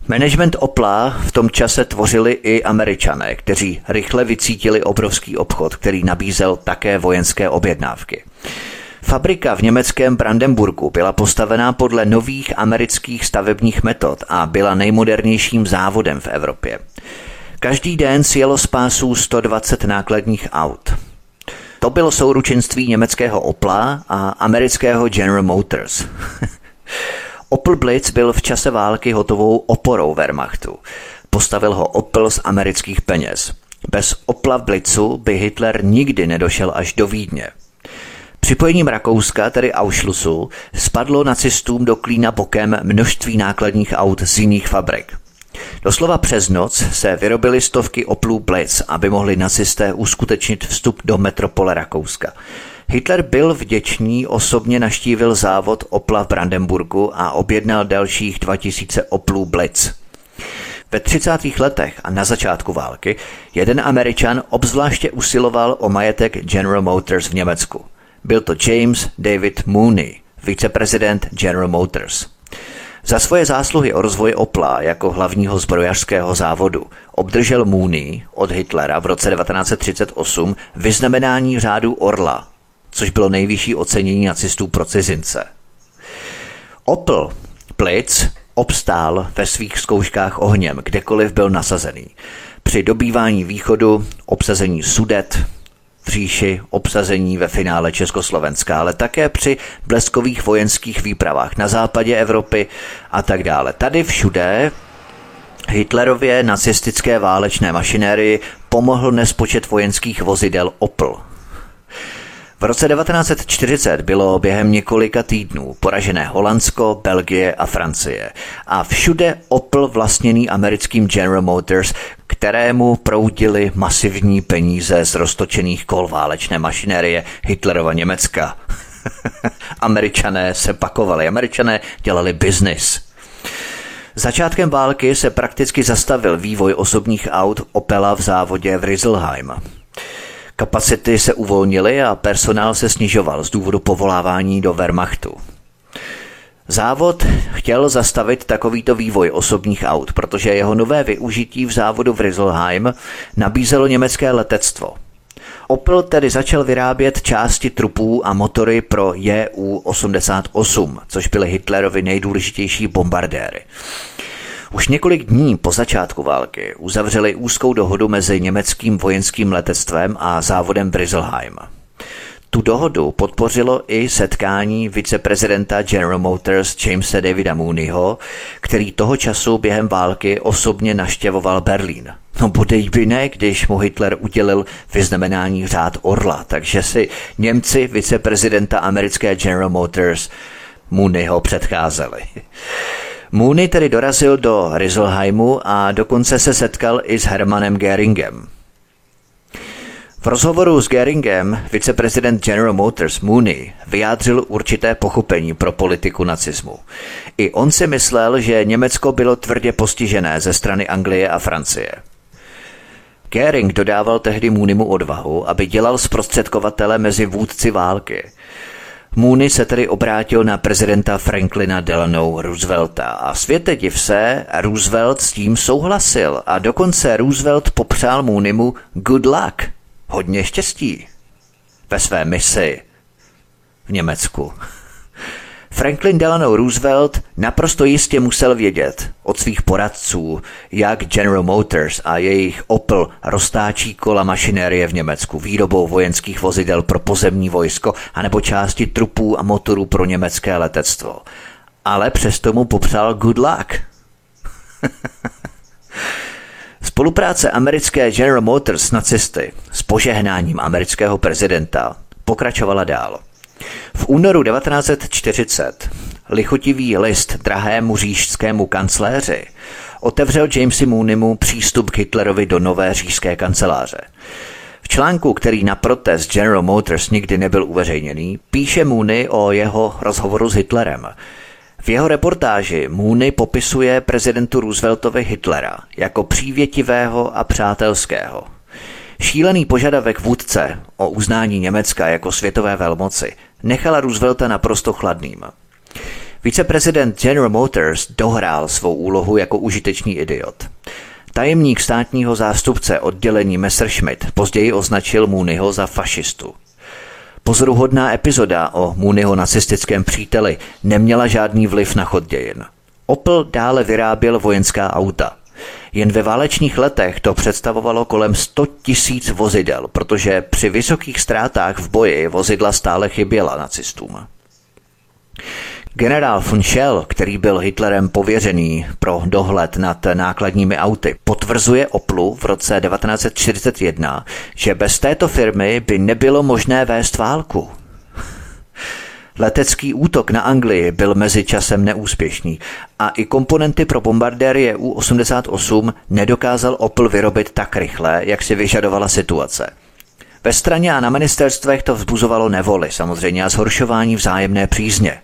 [SPEAKER 1] Management Opla v tom čase tvořili i američané, kteří rychle vycítili obrovský obchod, který nabízel také vojenské objednávky. Fabrika v německém Brandenburgu byla postavená podle nových amerických stavebních metod a byla nejmodernějším závodem v Evropě. Každý den sjelo z pásů 120 nákladních aut. To bylo souručenství německého Opla a amerického General Motors. Opel Blitz byl v čase války hotovou oporou Wehrmachtu. Postavil ho Opel z amerických peněz. Bez Opla Blitzu by Hitler nikdy nedošel až do Vídně. Připojením Rakouska, tedy Auschlussu, spadlo nacistům do klína bokem množství nákladních aut z jiných fabrik. Doslova přes noc se vyrobily stovky Oplů Blitz, aby mohli nacisté uskutečnit vstup do metropole Rakouska. Hitler byl vděčný, osobně naštívil závod Opla v Brandenburgu a objednal dalších 2000 Oplů Blitz. Ve 30. letech a na začátku války jeden Američan obzvláště usiloval o majetek General Motors v Německu. Byl to James David Mooney, viceprezident General Motors. Za svoje zásluhy o rozvoji Opla jako hlavního zbrojařského závodu obdržel Mooney od Hitlera v roce 1938 vyznamenání řádu Orla, což bylo nejvyšší ocenění nacistů pro cizince. Opel Blitz obstál ve svých zkouškách ohněm, kdekoliv byl nasazený. Při dobývání východu, obsazení Sudet, říši, obsazení ve finále Československa, ale také při bleskových vojenských výpravách na západě Evropy a tak dále. Tady všude Hitlerově nacistické válečné mašinérii pomohl nespočet vojenských vozidel Opel. V roce 1940 bylo během několika týdnů poražené Holandsko, Belgie a Francie. A všude Opel vlastněný americkým General Motors, kterému proudily masivní peníze z roztočených kol válečné mašinérie Hitlerova Německa. Američané se pakovali, američané dělali biznis. Začátkem války se prakticky zastavil vývoj osobních aut Opela v závodě v Rizzelheim. Kapacity se uvolnily a personál se snižoval z důvodu povolávání do Wehrmachtu. Závod chtěl zastavit takovýto vývoj osobních aut, protože jeho nové využití v závodu v Rizzelheim nabízelo německé letectvo. Opel tedy začal vyrábět části trupů a motory pro Ju-88, což byly Hitlerovi nejdůležitější bombardéry. Už několik dní po začátku války uzavřeli úzkou dohodu mezi německým vojenským letectvem a závodem Briselheim. Tu dohodu podpořilo i setkání viceprezidenta General Motors Jamesa Davida Mooneyho, který toho času během války osobně naštěvoval Berlín. No bodej by ne, když mu Hitler udělil vyznamenání řád Orla, takže si Němci viceprezidenta americké General Motors Mooneyho předcházeli. Mooney tedy dorazil do Rizzelheimu a dokonce se setkal i s Hermanem Geringem. V rozhovoru s Geringem viceprezident General Motors Mooney vyjádřil určité pochopení pro politiku nacismu. I on si myslel, že Německo bylo tvrdě postižené ze strany Anglie a Francie. Gering dodával tehdy Mooneymu odvahu, aby dělal zprostředkovatele mezi vůdci války – Mooney se tedy obrátil na prezidenta Franklina Delano Roosevelta a světe div se, Roosevelt s tím souhlasil a dokonce Roosevelt popřál Mooneymu good luck, hodně štěstí ve své misi v Německu. Franklin Delano Roosevelt naprosto jistě musel vědět od svých poradců, jak General Motors a jejich Opel roztáčí kola mašinérie v Německu výrobou vojenských vozidel pro pozemní vojsko anebo části trupů a motorů pro německé letectvo. Ale přesto mu popřál good luck. Spolupráce americké General Motors s nacisty s požehnáním amerického prezidenta pokračovala dál. V únoru 1940 lichotivý list drahému říšskému kancléři otevřel Jamesi Mooneymu přístup k Hitlerovi do nové říšské kanceláře. V článku, který na protest General Motors nikdy nebyl uveřejněný, píše Mooney o jeho rozhovoru s Hitlerem. V jeho reportáži Mooney popisuje prezidentu Rooseveltovi Hitlera jako přívětivého a přátelského. Šílený požadavek vůdce o uznání Německa jako světové velmoci nechala Roosevelta naprosto chladným. Viceprezident General Motors dohrál svou úlohu jako užitečný idiot. Tajemník státního zástupce oddělení Messerschmitt později označil Mooneyho za fašistu. Pozoruhodná epizoda o Mooneyho nacistickém příteli neměla žádný vliv na chod dějin. Opel dále vyráběl vojenská auta. Jen ve válečných letech to představovalo kolem 100 tisíc vozidel, protože při vysokých ztrátách v boji vozidla stále chyběla nacistům. Generál von Schell, který byl Hitlerem pověřený pro dohled nad nákladními auty, potvrzuje Oplu v roce 1941, že bez této firmy by nebylo možné vést válku. Letecký útok na Anglii byl mezi časem neúspěšný a i komponenty pro bombardéry U-88 nedokázal Opel vyrobit tak rychle, jak si vyžadovala situace. Ve straně a na ministerstvech to vzbuzovalo nevoli samozřejmě a zhoršování vzájemné přízně.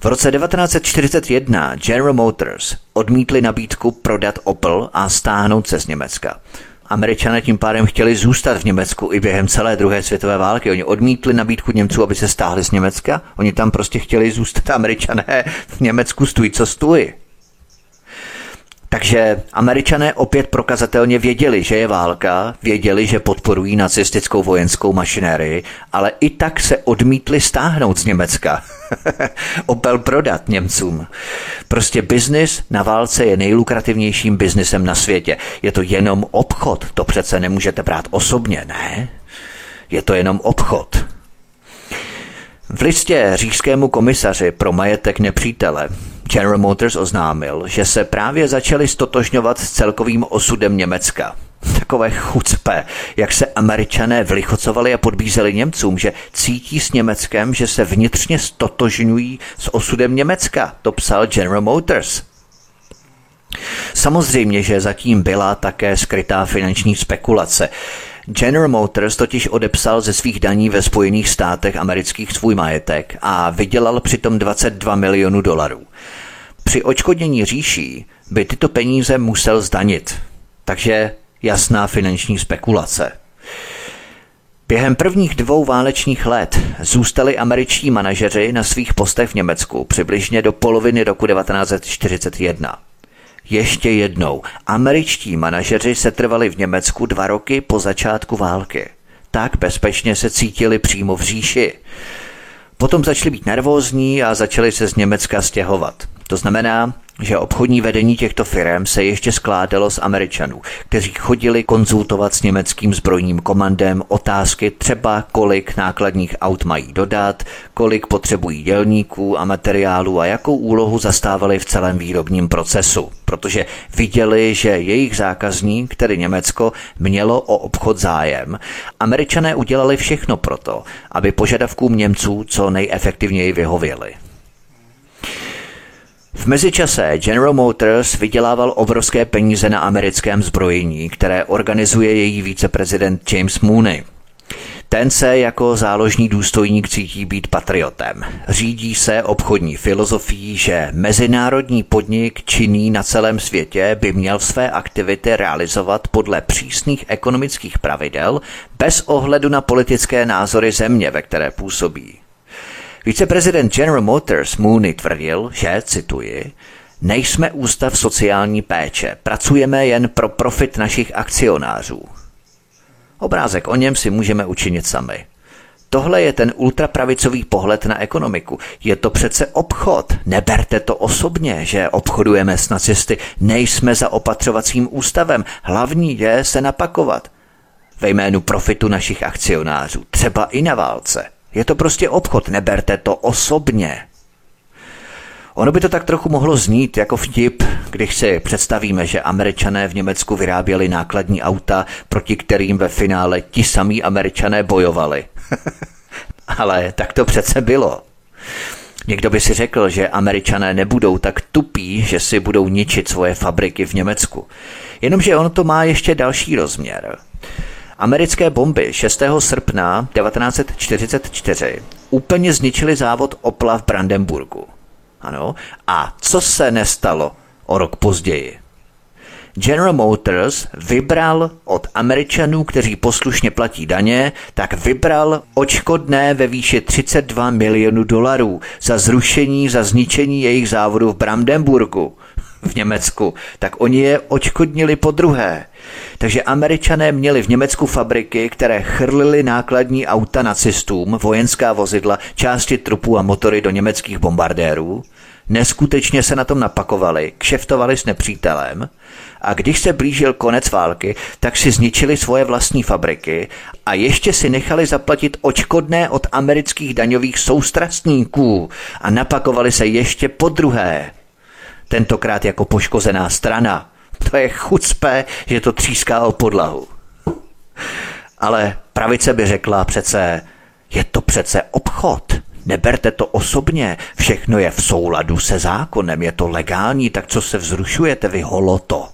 [SPEAKER 1] V roce 1941 General Motors odmítli nabídku prodat Opel a stáhnout se z Německa. Američané tím pádem chtěli zůstat v Německu i během celé druhé světové války. Oni odmítli nabídku Němců, aby se stáhli z Německa. Oni tam prostě chtěli zůstat američané v Německu stůj co stůj. Takže američané opět prokazatelně věděli, že je válka, věděli, že podporují nacistickou vojenskou mašinérii, ale i tak se odmítli stáhnout z Německa. Opel prodat Němcům. Prostě biznis na válce je nejlukrativnějším biznisem na světě. Je to jenom obchod, to přece nemůžete brát osobně, ne? Je to jenom obchod. V listě říšskému komisaři pro majetek nepřítele General Motors oznámil, že se právě začali stotožňovat s celkovým osudem Německa. Takové chucpe, jak se američané vlichocovali a podbízeli Němcům, že cítí s Německem, že se vnitřně stotožňují s osudem Německa. To psal General Motors. Samozřejmě, že zatím byla také skrytá finanční spekulace. General Motors totiž odepsal ze svých daní ve Spojených státech amerických svůj majetek a vydělal přitom 22 milionů dolarů. Při očkodnění říší by tyto peníze musel zdanit. Takže jasná finanční spekulace. Během prvních dvou válečních let zůstali američtí manažeři na svých postech v Německu přibližně do poloviny roku 1941. Ještě jednou, američtí manažeři se trvali v Německu dva roky po začátku války. Tak bezpečně se cítili přímo v říši. Potom začali být nervózní a začali se z Německa stěhovat. To znamená, že obchodní vedení těchto firm se ještě skládalo z Američanů, kteří chodili konzultovat s německým zbrojním komandem otázky třeba kolik nákladních aut mají dodat, kolik potřebují dělníků a materiálů a jakou úlohu zastávali v celém výrobním procesu, protože viděli, že jejich zákazník, tedy Německo, mělo o obchod zájem. Američané udělali všechno proto, aby požadavkům Němců co nejefektivněji vyhověli. V mezičase General Motors vydělával obrovské peníze na americkém zbrojení, které organizuje její viceprezident James Mooney. Ten se jako záložní důstojník cítí být patriotem. Řídí se obchodní filozofií, že mezinárodní podnik činný na celém světě by měl své aktivity realizovat podle přísných ekonomických pravidel bez ohledu na politické názory země, ve které působí. Viceprezident General Motors Mooney tvrdil, že, cituji, nejsme ústav sociální péče, pracujeme jen pro profit našich akcionářů. Obrázek o něm si můžeme učinit sami. Tohle je ten ultrapravicový pohled na ekonomiku. Je to přece obchod. Neberte to osobně, že obchodujeme s nacisty. Nejsme za opatřovacím ústavem. Hlavní je se napakovat. Ve jménu profitu našich akcionářů. Třeba i na válce. Je to prostě obchod, neberte to osobně. Ono by to tak trochu mohlo znít jako vtip, když si představíme, že američané v Německu vyráběli nákladní auta, proti kterým ve finále ti samí američané bojovali. Ale tak to přece bylo. Někdo by si řekl, že američané nebudou tak tupí, že si budou ničit svoje fabriky v Německu. Jenomže ono to má ještě další rozměr. Americké bomby 6. srpna 1944 úplně zničily závod Opla v Brandenburgu. Ano, a co se nestalo o rok později? General Motors vybral od Američanů, kteří poslušně platí daně, tak vybral očkodné ve výši 32 milionů dolarů za zrušení, za zničení jejich závodu v Brandenburgu v Německu, tak oni je očkodnili po druhé. Takže američané měli v Německu fabriky, které chrlily nákladní auta nacistům, vojenská vozidla, části trupů a motory do německých bombardérů. Neskutečně se na tom napakovali, kšeftovali s nepřítelem a když se blížil konec války, tak si zničili svoje vlastní fabriky a ještě si nechali zaplatit očkodné od amerických daňových soustrastníků a napakovali se ještě po druhé tentokrát jako poškozená strana. To je chucpe, že to tříská o podlahu. Ale pravice by řekla přece, je to přece obchod. Neberte to osobně, všechno je v souladu se zákonem, je to legální, tak co se vzrušujete vy holoto?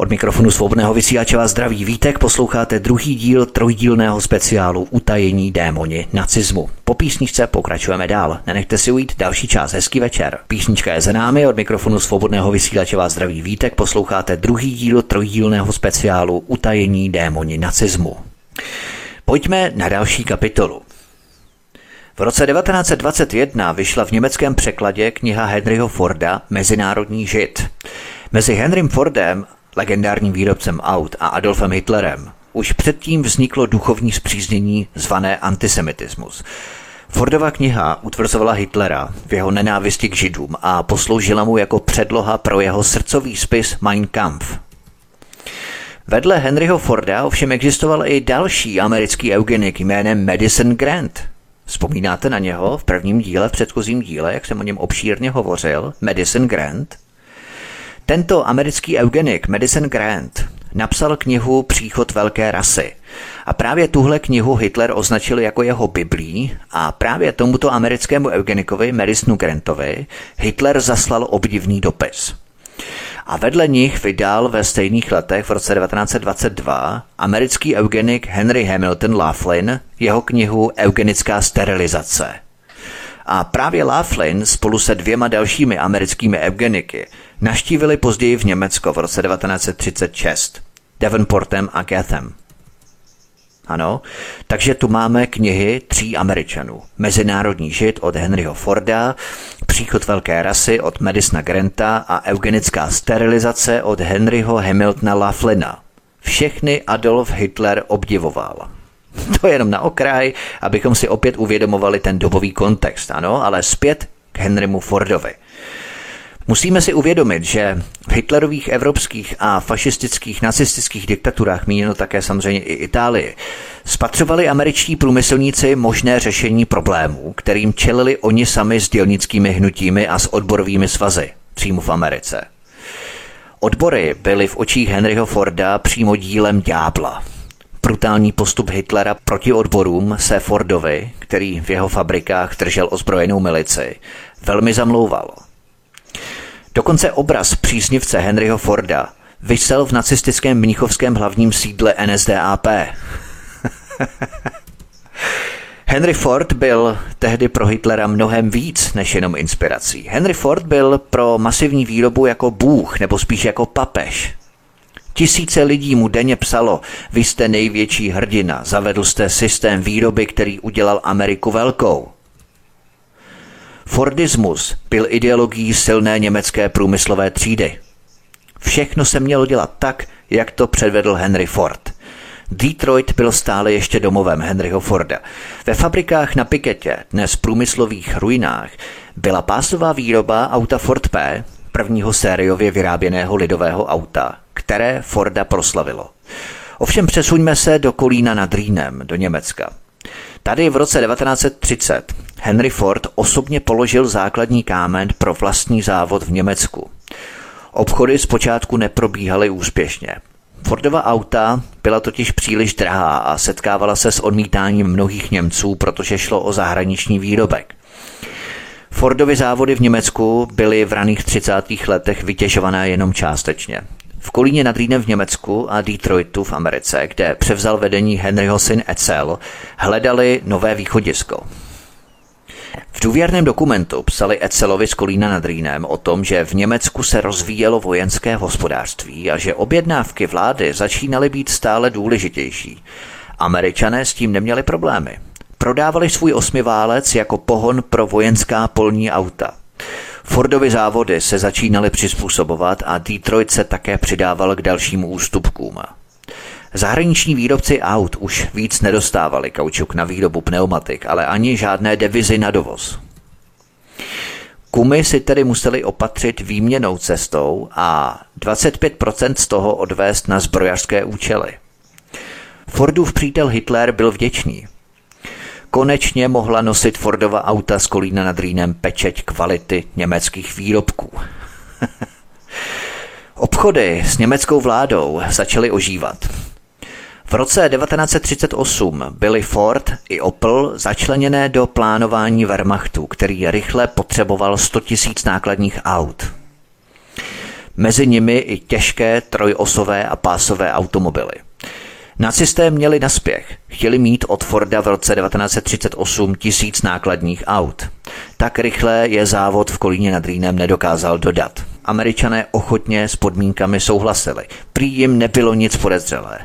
[SPEAKER 1] Od mikrofonu svobodného vysílače vás zdraví Vítek, posloucháte druhý díl trojdílného speciálu Utajení démoni nacismu. Po písničce pokračujeme dál. Nenechte si ujít další část. Hezký večer. Písnička je za námi, od mikrofonu svobodného vysílače vás zdraví Vítek, posloucháte druhý díl trojdílného speciálu Utajení démoni nacismu. Pojďme na další kapitolu. V roce 1921 vyšla v německém překladě kniha Henryho Forda Mezinárodní žid. Mezi Henrym Fordem, legendárním výrobcem aut, a Adolfem Hitlerem už předtím vzniklo duchovní zpříznění zvané antisemitismus. Fordova kniha utvrzovala Hitlera v jeho nenávisti k židům a posloužila mu jako předloha pro jeho srdcový spis Mein Kampf. Vedle Henryho Forda ovšem existoval i další americký eugenik jménem Madison Grant – Vzpomínáte na něho v prvním díle, v předchozím díle, jak jsem o něm obšírně hovořil, Madison Grant? Tento americký eugenik Madison Grant napsal knihu Příchod velké rasy. A právě tuhle knihu Hitler označil jako jeho biblí a právě tomuto americkému eugenikovi Madisonu Grantovi Hitler zaslal obdivný dopis. A vedle nich vydal ve stejných letech v roce 1922 americký eugenik Henry Hamilton Laughlin jeho knihu Eugenická sterilizace. A právě Laughlin spolu se dvěma dalšími americkými eugeniky naštívili později v Německo v roce 1936 Devonportem a Gethem. Ano, takže tu máme knihy tří Američanů. Mezinárodní žid od Henryho Forda, Příchod velké rasy od Madisona Granta a Eugenická sterilizace od Henryho Hamiltona Laughlina. Všechny Adolf Hitler obdivoval. To je jenom na okraj, abychom si opět uvědomovali ten dobový kontext, ano, ale zpět k Henrymu Fordovi – Musíme si uvědomit, že v Hitlerových evropských a fašistických nacistických diktaturách, míněno také samozřejmě i Itálii, spatřovali američtí průmyslníci možné řešení problémů, kterým čelili oni sami s dělnickými hnutími a s odborovými svazy, přímo v Americe. Odbory byly v očích Henryho Forda přímo dílem ďábla. Brutální postup Hitlera proti odborům se Fordovi, který v jeho fabrikách držel ozbrojenou milici, velmi zamlouval – Dokonce obraz příznivce Henryho Forda vysel v nacistickém mnichovském hlavním sídle NSDAP. Henry Ford byl tehdy pro Hitlera mnohem víc než jenom inspirací. Henry Ford byl pro masivní výrobu jako bůh, nebo spíš jako papež. Tisíce lidí mu denně psalo, vy jste největší hrdina, zavedl jste systém výroby, který udělal Ameriku velkou. Fordismus byl ideologií silné německé průmyslové třídy. Všechno se mělo dělat tak, jak to předvedl Henry Ford. Detroit byl stále ještě domovem Henryho Forda. Ve fabrikách na Piketě, dnes průmyslových ruinách, byla pásová výroba auta Ford P, prvního sériově vyráběného lidového auta, které Forda proslavilo. Ovšem přesuňme se do Kolína nad Rýnem, do Německa. Tady v roce 1930 Henry Ford osobně položil základní kámen pro vlastní závod v Německu. Obchody zpočátku neprobíhaly úspěšně. Fordova auta byla totiž příliš drahá a setkávala se s odmítáním mnohých Němců, protože šlo o zahraniční výrobek. Fordovy závody v Německu byly v raných 30. letech vytěžované jenom částečně. V Kolíně nad Rýnem v Německu a Detroitu v Americe, kde převzal vedení Henryho syn Edsel, hledali nové východisko. V důvěrném dokumentu psali Ecelovi z Kolína nad Rýnem o tom, že v Německu se rozvíjelo vojenské hospodářství a že objednávky vlády začínaly být stále důležitější. Američané s tím neměli problémy. Prodávali svůj osmiválec jako pohon pro vojenská polní auta. Fordovy závody se začínaly přizpůsobovat a Detroit se také přidával k dalším ústupkům. Zahraniční výrobci aut už víc nedostávali kaučuk na výrobu pneumatik, ale ani žádné devizy na dovoz. Kumy si tedy museli opatřit výměnou cestou a 25% z toho odvést na zbrojařské účely. Fordův přítel Hitler byl vděčný. Konečně mohla nosit Fordova auta z Kolína nad Rýnem pečeť kvality německých výrobků. Obchody s německou vládou začaly ožívat. V roce 1938 byly Ford i Opel začleněné do plánování Wehrmachtu, který rychle potřeboval 100 000 nákladních aut. mezi nimi i těžké trojosové a pásové automobily. Nacisté měli naspěch. Chtěli mít od Forda v roce 1938 tisíc nákladních aut. Tak rychle je závod v Kolíně nad Rýnem nedokázal dodat. Američané ochotně s podmínkami souhlasili. Prý jim nebylo nic podezřelé.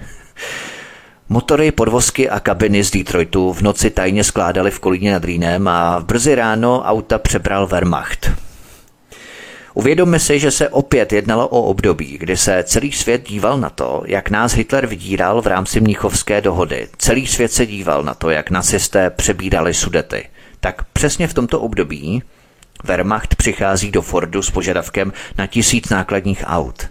[SPEAKER 1] Motory, podvozky a kabiny z Detroitu v noci tajně skládali v Kolíně nad Rýnem a brzy ráno auta přebral Wehrmacht. Uvědomme si, že se opět jednalo o období, kdy se celý svět díval na to, jak nás Hitler vydíral v rámci Mnichovské dohody. Celý svět se díval na to, jak nacisté přebírali sudety. Tak přesně v tomto období Wehrmacht přichází do Fordu s požadavkem na tisíc nákladních aut.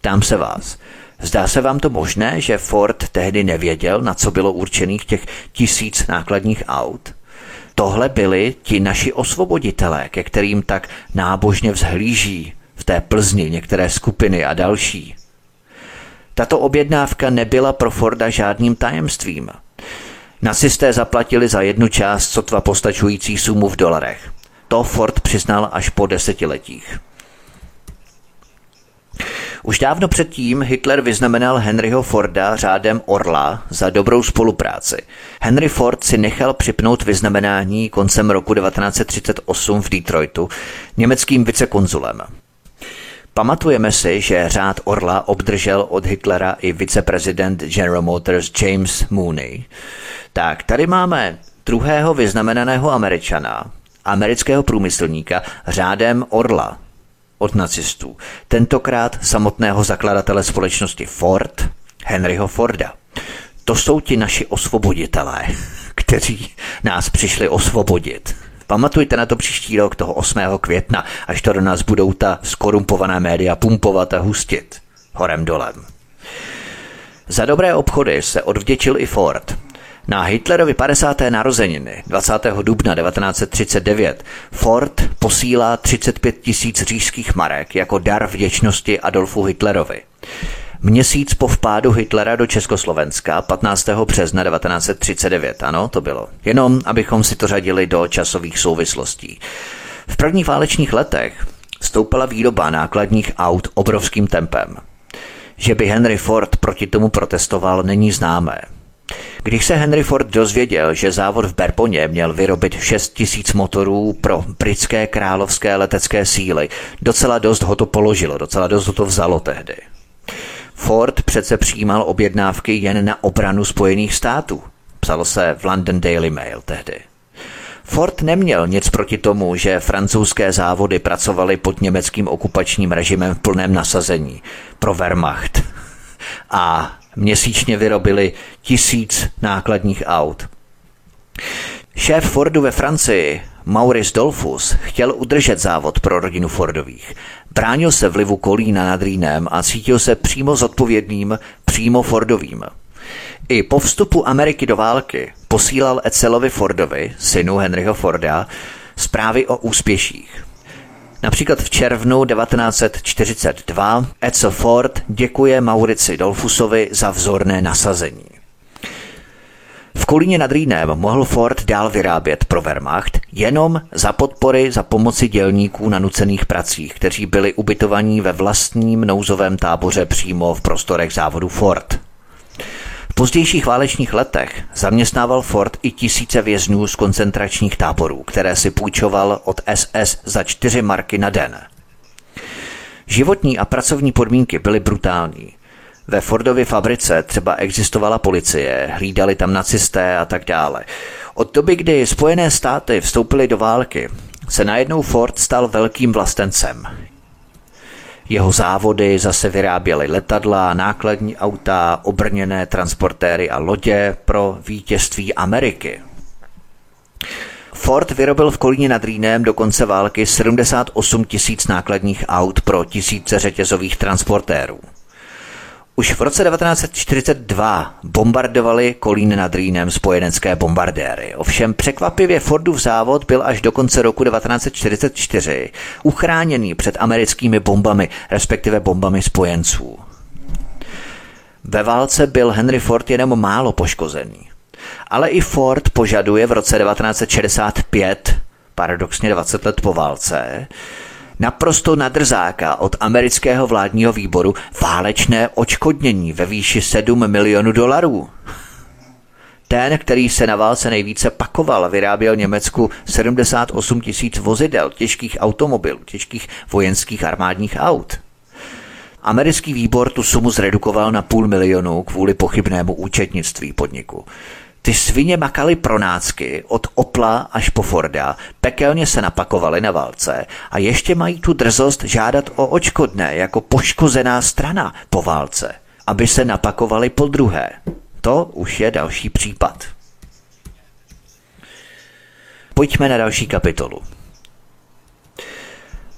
[SPEAKER 1] Tam se vás. Zdá se vám to možné, že Ford tehdy nevěděl, na co bylo určených těch tisíc nákladních aut? Tohle byli ti naši osvoboditelé, ke kterým tak nábožně vzhlíží v té Plzni některé skupiny a další. Tato objednávka nebyla pro Forda žádným tajemstvím. Nacisté zaplatili za jednu část sotva postačující sumu v dolarech. To Ford přiznal až po desetiletích. Už dávno předtím Hitler vyznamenal Henryho Forda řádem Orla za dobrou spolupráci. Henry Ford si nechal připnout vyznamenání koncem roku 1938 v Detroitu německým vicekonzulem. Pamatujeme si, že řád Orla obdržel od Hitlera i viceprezident General Motors James Mooney. Tak tady máme druhého vyznamenaného američana, amerického průmyslníka řádem Orla, od nacistů. Tentokrát samotného zakladatele společnosti Ford, Henryho Forda. To jsou ti naši osvoboditelé, kteří nás přišli osvobodit. Pamatujte na to příští rok, toho 8. května, až to do nás budou ta skorumpovaná média pumpovat a hustit. Horem dolem. Za dobré obchody se odvděčil i Ford. Na Hitlerovi 50. narozeniny 20. dubna 1939 Ford posílá 35 tisíc říšských marek jako dar vděčnosti Adolfu Hitlerovi. Měsíc po vpádu Hitlera do Československa 15. března 1939, ano, to bylo. Jenom, abychom si to řadili do časových souvislostí. V prvních válečných letech stoupala výroba nákladních aut obrovským tempem. Že by Henry Ford proti tomu protestoval, není známé. Když se Henry Ford dozvěděl, že závod v Berponě měl vyrobit 6 tisíc motorů pro britské královské letecké síly, docela dost ho to položilo, docela dost ho to vzalo tehdy. Ford přece přijímal objednávky jen na obranu Spojených států. Psalo se v London Daily Mail tehdy. Ford neměl nic proti tomu, že francouzské závody pracovaly pod německým okupačním režimem v plném nasazení pro Wehrmacht. A měsíčně vyrobili tisíc nákladních aut. Šéf Fordu ve Francii, Maurice Dolfus, chtěl udržet závod pro rodinu Fordových. Bránil se vlivu Kolína nad Rýnem a cítil se přímo zodpovědným, přímo Fordovým. I po vstupu Ameriky do války posílal Ecelovi Fordovi, synu Henryho Forda, zprávy o úspěších. Například v červnu 1942 Edsel Ford děkuje Maurici Dolfusovi za vzorné nasazení. V Kolíně nad Rýnem mohl Ford dál vyrábět pro Wehrmacht jenom za podpory za pomoci dělníků na nucených pracích, kteří byli ubytovaní ve vlastním nouzovém táboře přímo v prostorech závodu Ford pozdějších válečných letech zaměstnával Ford i tisíce vězňů z koncentračních táborů, které si půjčoval od SS za čtyři marky na den. Životní a pracovní podmínky byly brutální. Ve Fordově fabrice třeba existovala policie, hlídali tam nacisté a tak dále. Od doby, kdy Spojené státy vstoupily do války, se najednou Ford stal velkým vlastencem. Jeho závody zase vyráběly letadla, nákladní auta, obrněné transportéry a lodě pro vítězství Ameriky. Ford vyrobil v Kolíně nad Rýnem do konce války 78 tisíc nákladních aut pro tisíce řetězových transportérů. Už v roce 1942 bombardovali Kolín nad Rýnem spojenecké bombardéry. Ovšem překvapivě Fordův závod byl až do konce roku 1944 uchráněný před americkými bombami, respektive bombami spojenců. Ve válce byl Henry Ford jenom málo poškozený. Ale i Ford požaduje v roce 1965, paradoxně 20 let po válce, naprosto nadrzáka od amerického vládního výboru válečné očkodnění ve výši 7 milionů dolarů. Ten, který se na válce nejvíce pakoval, vyráběl Německu 78 tisíc vozidel, těžkých automobilů, těžkých vojenských armádních aut. Americký výbor tu sumu zredukoval na půl milionu kvůli pochybnému účetnictví podniku. Ty svině makaly pronácky od Opla až po Forda, pekelně se napakovaly na válce a ještě mají tu drzost žádat o očkodné jako poškozená strana po válce, aby se napakovali po druhé. To už je další případ. Pojďme na další kapitolu.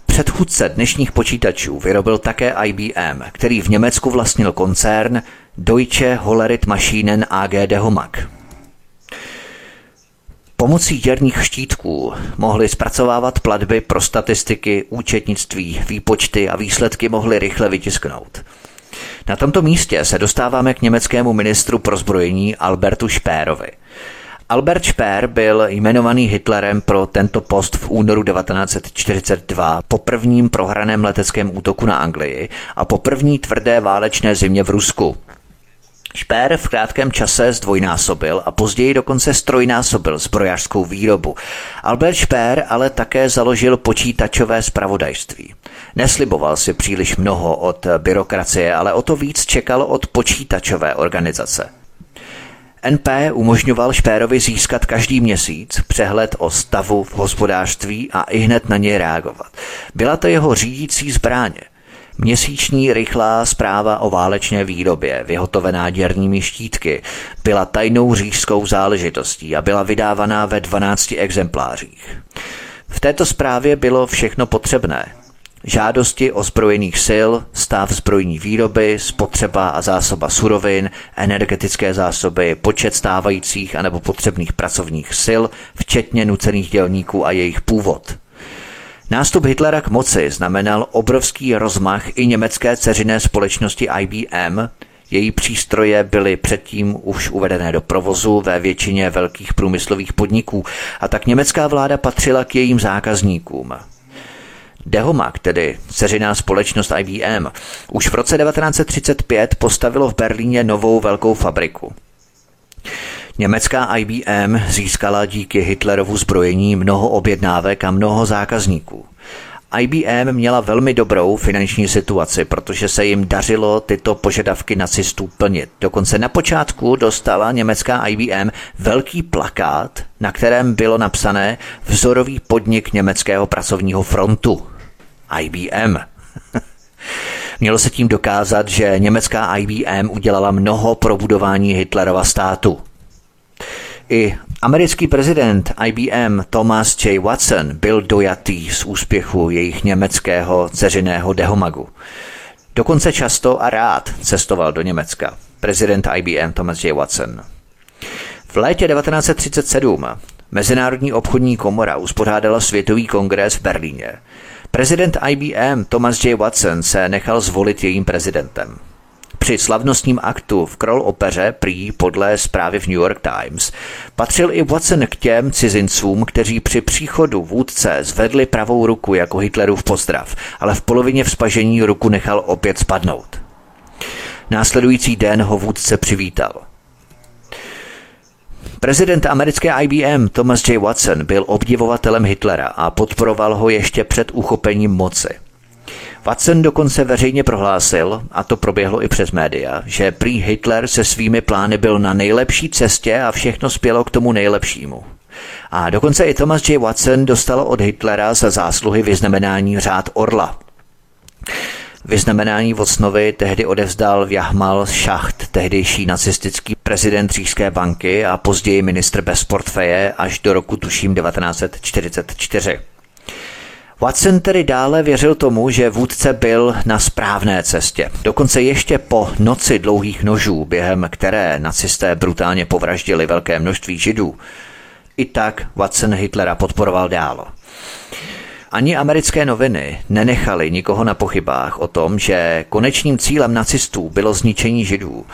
[SPEAKER 1] Předchůdce dnešních počítačů vyrobil také IBM, který v Německu vlastnil koncern Deutsche Hollerit Maschinen AG de Homag. Pomocí děrných štítků mohli zpracovávat platby pro statistiky, účetnictví, výpočty a výsledky mohli rychle vytisknout. Na tomto místě se dostáváme k německému ministru pro zbrojení Albertu Špérovi. Albert Speer byl jmenovaný Hitlerem pro tento post v únoru 1942 po prvním prohraném leteckém útoku na Anglii a po první tvrdé válečné zimě v Rusku. Špér v krátkém čase zdvojnásobil a později dokonce strojnásobil zbrojařskou výrobu. Albert Špér ale také založil počítačové spravodajství. Nesliboval si příliš mnoho od byrokracie, ale o to víc čekal od počítačové organizace. NP umožňoval Špérovi získat každý měsíc přehled o stavu v hospodářství a i hned na něj reagovat. Byla to jeho řídící zbráně. Měsíční rychlá zpráva o válečné výrobě, vyhotovená děrními štítky, byla tajnou říšskou záležitostí a byla vydávaná ve 12 exemplářích. V této zprávě bylo všechno potřebné. Žádosti o zbrojených sil, stav zbrojní výroby, spotřeba a zásoba surovin, energetické zásoby, počet stávajících anebo potřebných pracovních sil, včetně nucených dělníků a jejich původ – Nástup Hitlera k moci znamenal obrovský rozmach i německé ceřiné společnosti IBM, její přístroje byly předtím už uvedené do provozu ve většině velkých průmyslových podniků a tak německá vláda patřila k jejím zákazníkům. Dehomag, tedy ceřiná společnost IBM, už v roce 1935 postavilo v Berlíně novou velkou fabriku. Německá IBM získala díky Hitlerovu zbrojení mnoho objednávek a mnoho zákazníků. IBM měla velmi dobrou finanční situaci, protože se jim dařilo tyto požadavky nacistů plnit. Dokonce na počátku dostala německá IBM velký plakát, na kterém bylo napsané vzorový podnik německého pracovního frontu. IBM. Mělo se tím dokázat, že německá IBM udělala mnoho pro budování Hitlerova státu. I americký prezident IBM Thomas J. Watson byl dojatý z úspěchu jejich německého ceřiného dehomagu. Dokonce často a rád cestoval do Německa. Prezident IBM Thomas J. Watson. V létě 1937 Mezinárodní obchodní komora uspořádala světový kongres v Berlíně. Prezident IBM Thomas J. Watson se nechal zvolit jejím prezidentem. Při slavnostním aktu v Kroll opeře prý podle zprávy v New York Times patřil i Watson k těm cizincům, kteří při příchodu vůdce zvedli pravou ruku jako Hitlerův pozdrav, ale v polovině vzpažení ruku nechal opět spadnout. Následující den ho vůdce přivítal. Prezident americké IBM Thomas J. Watson byl obdivovatelem Hitlera a podporoval ho ještě před uchopením moci. Watson dokonce veřejně prohlásil, a to proběhlo i přes média, že prý Hitler se svými plány byl na nejlepší cestě a všechno spělo k tomu nejlepšímu. A dokonce i Thomas J. Watson dostal od Hitlera za zásluhy vyznamenání řád Orla. Vyznamenání Vocnovi tehdy odevzdal Jahmal Schacht, tehdejší nacistický prezident Říšské banky a později ministr bez portfeje až do roku tuším 1944. Watson tedy dále věřil tomu, že vůdce byl na správné cestě. Dokonce ještě po noci dlouhých nožů, během které nacisté brutálně povraždili velké množství židů. I tak Watson Hitlera podporoval dál. Ani americké noviny nenechali nikoho na pochybách o tom, že konečným cílem nacistů bylo zničení židů.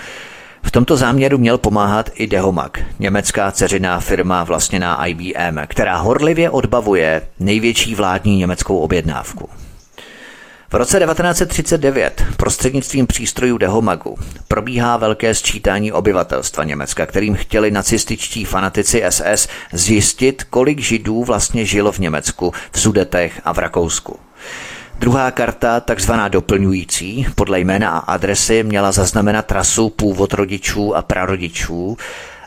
[SPEAKER 1] V tomto záměru měl pomáhat i Dehomag, německá ceřiná firma vlastněná IBM, která horlivě odbavuje největší vládní německou objednávku. V roce 1939 prostřednictvím přístrojů Dehomagu probíhá velké sčítání obyvatelstva Německa, kterým chtěli nacističtí fanatici SS zjistit, kolik židů vlastně žilo v Německu, v Sudetech a v Rakousku. Druhá karta, takzvaná doplňující, podle jména a adresy měla zaznamenat trasu původ rodičů a prarodičů.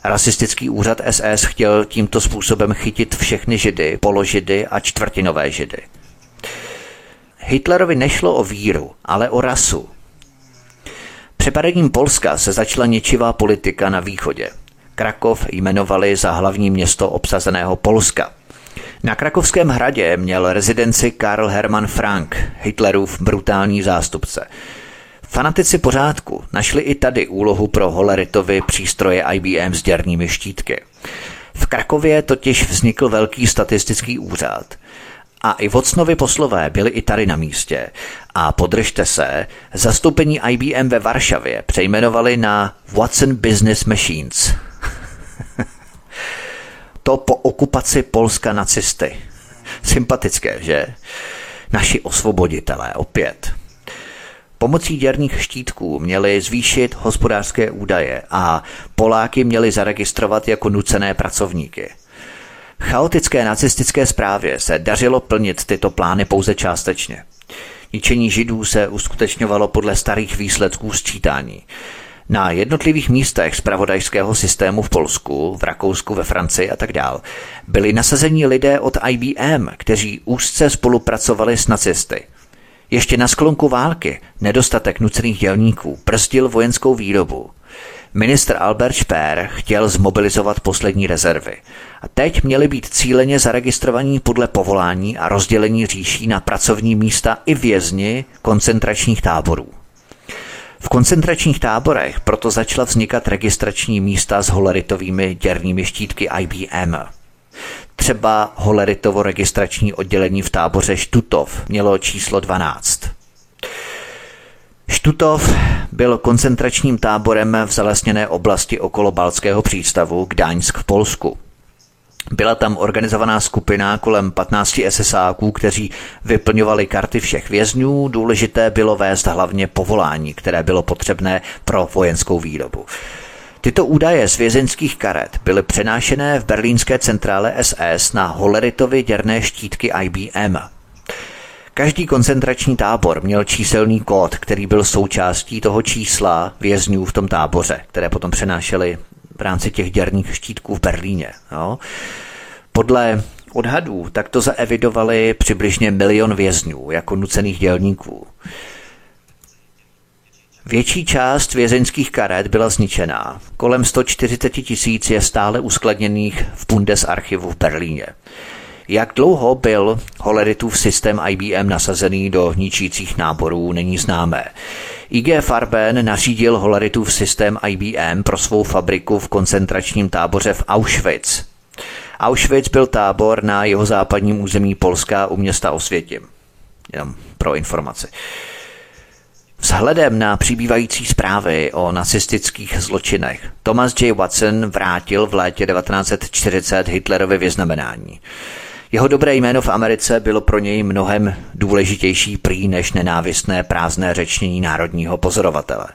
[SPEAKER 1] Rasistický úřad SS chtěl tímto způsobem chytit všechny židy, položidy a čtvrtinové židy. Hitlerovi nešlo o víru, ale o rasu. Přepadením Polska se začala ničivá politika na východě. Krakov jmenovali za hlavní město obsazeného Polska. Na Krakovském hradě měl rezidenci Karl Hermann Frank, Hitlerův brutální zástupce. Fanatici pořádku našli i tady úlohu pro Holleritovi přístroje IBM s děrnými štítky. V Krakově totiž vznikl velký statistický úřad – a i Vocnovi poslové byli i tady na místě. A podržte se, zastoupení IBM ve Varšavě přejmenovali na Watson Business Machines. To po okupaci Polska nacisty. Sympatické, že? Naši osvoboditelé opět. Pomocí děrných štítků měli zvýšit hospodářské údaje a Poláky měli zaregistrovat jako nucené pracovníky – Chaotické nacistické zprávě se dařilo plnit tyto plány pouze částečně. Ničení židů se uskutečňovalo podle starých výsledků sčítání. Na jednotlivých místech zpravodajského systému v Polsku, v Rakousku, ve Francii a tak dál byli nasazení lidé od IBM, kteří úzce spolupracovali s nacisty. Ještě na sklonku války nedostatek nucených dělníků brzdil vojenskou výrobu. Ministr Albert Speer chtěl zmobilizovat poslední rezervy. A teď měli být cíleně zaregistrovaní podle povolání a rozdělení říší na pracovní místa i vězni koncentračních táborů. V koncentračních táborech proto začala vznikat registrační místa s holeritovými děrnými štítky IBM. Třeba holeritovo registrační oddělení v táboře Štutov mělo číslo 12. Štutov byl koncentračním táborem v zalesněné oblasti okolo Balckého přístavu Gdaňsk v Polsku. Byla tam organizovaná skupina kolem 15 SSáků, kteří vyplňovali karty všech vězňů. Důležité bylo vést hlavně povolání, které bylo potřebné pro vojenskou výrobu. Tyto údaje z vězeňských karet byly přenášené v berlínské centrále SS na Holeritovy děrné štítky IBM. Každý koncentrační tábor měl číselný kód, který byl součástí toho čísla vězňů v tom táboře, které potom přenášeli v rámci těch děrných štítků v Berlíně. Jo. Podle odhadů takto zaevidovali přibližně milion vězňů jako nucených dělníků. Větší část vězeňských karet byla zničená. Kolem 140 tisíc je stále uskladněných v Bundesarchivu v Berlíně. Jak dlouho byl Holeritův systém IBM nasazený do ničících náborů, není známé. IG Farben nařídil Holeritův systém IBM pro svou fabriku v koncentračním táboře v Auschwitz. Auschwitz byl tábor na jeho západním území Polska u města Osvětim. Jenom pro informaci. Vzhledem na přibývající zprávy o nacistických zločinech Thomas J. Watson vrátil v létě 1940 Hitlerovi vyznamenání. Jeho dobré jméno v Americe bylo pro něj mnohem důležitější prý než nenávistné prázdné řečnění národního pozorovatele.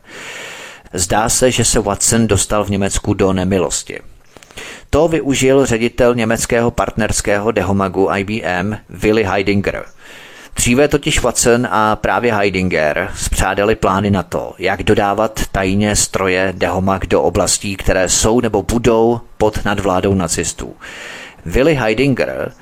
[SPEAKER 1] Zdá se, že se Watson dostal v Německu do nemilosti. To využil ředitel německého partnerského dehomagu IBM Willy Heidinger. Dříve totiž Watson a právě Heidinger spřádali plány na to, jak dodávat tajně stroje dehomag do oblastí, které jsou nebo budou pod nadvládou nacistů. Willy Heidinger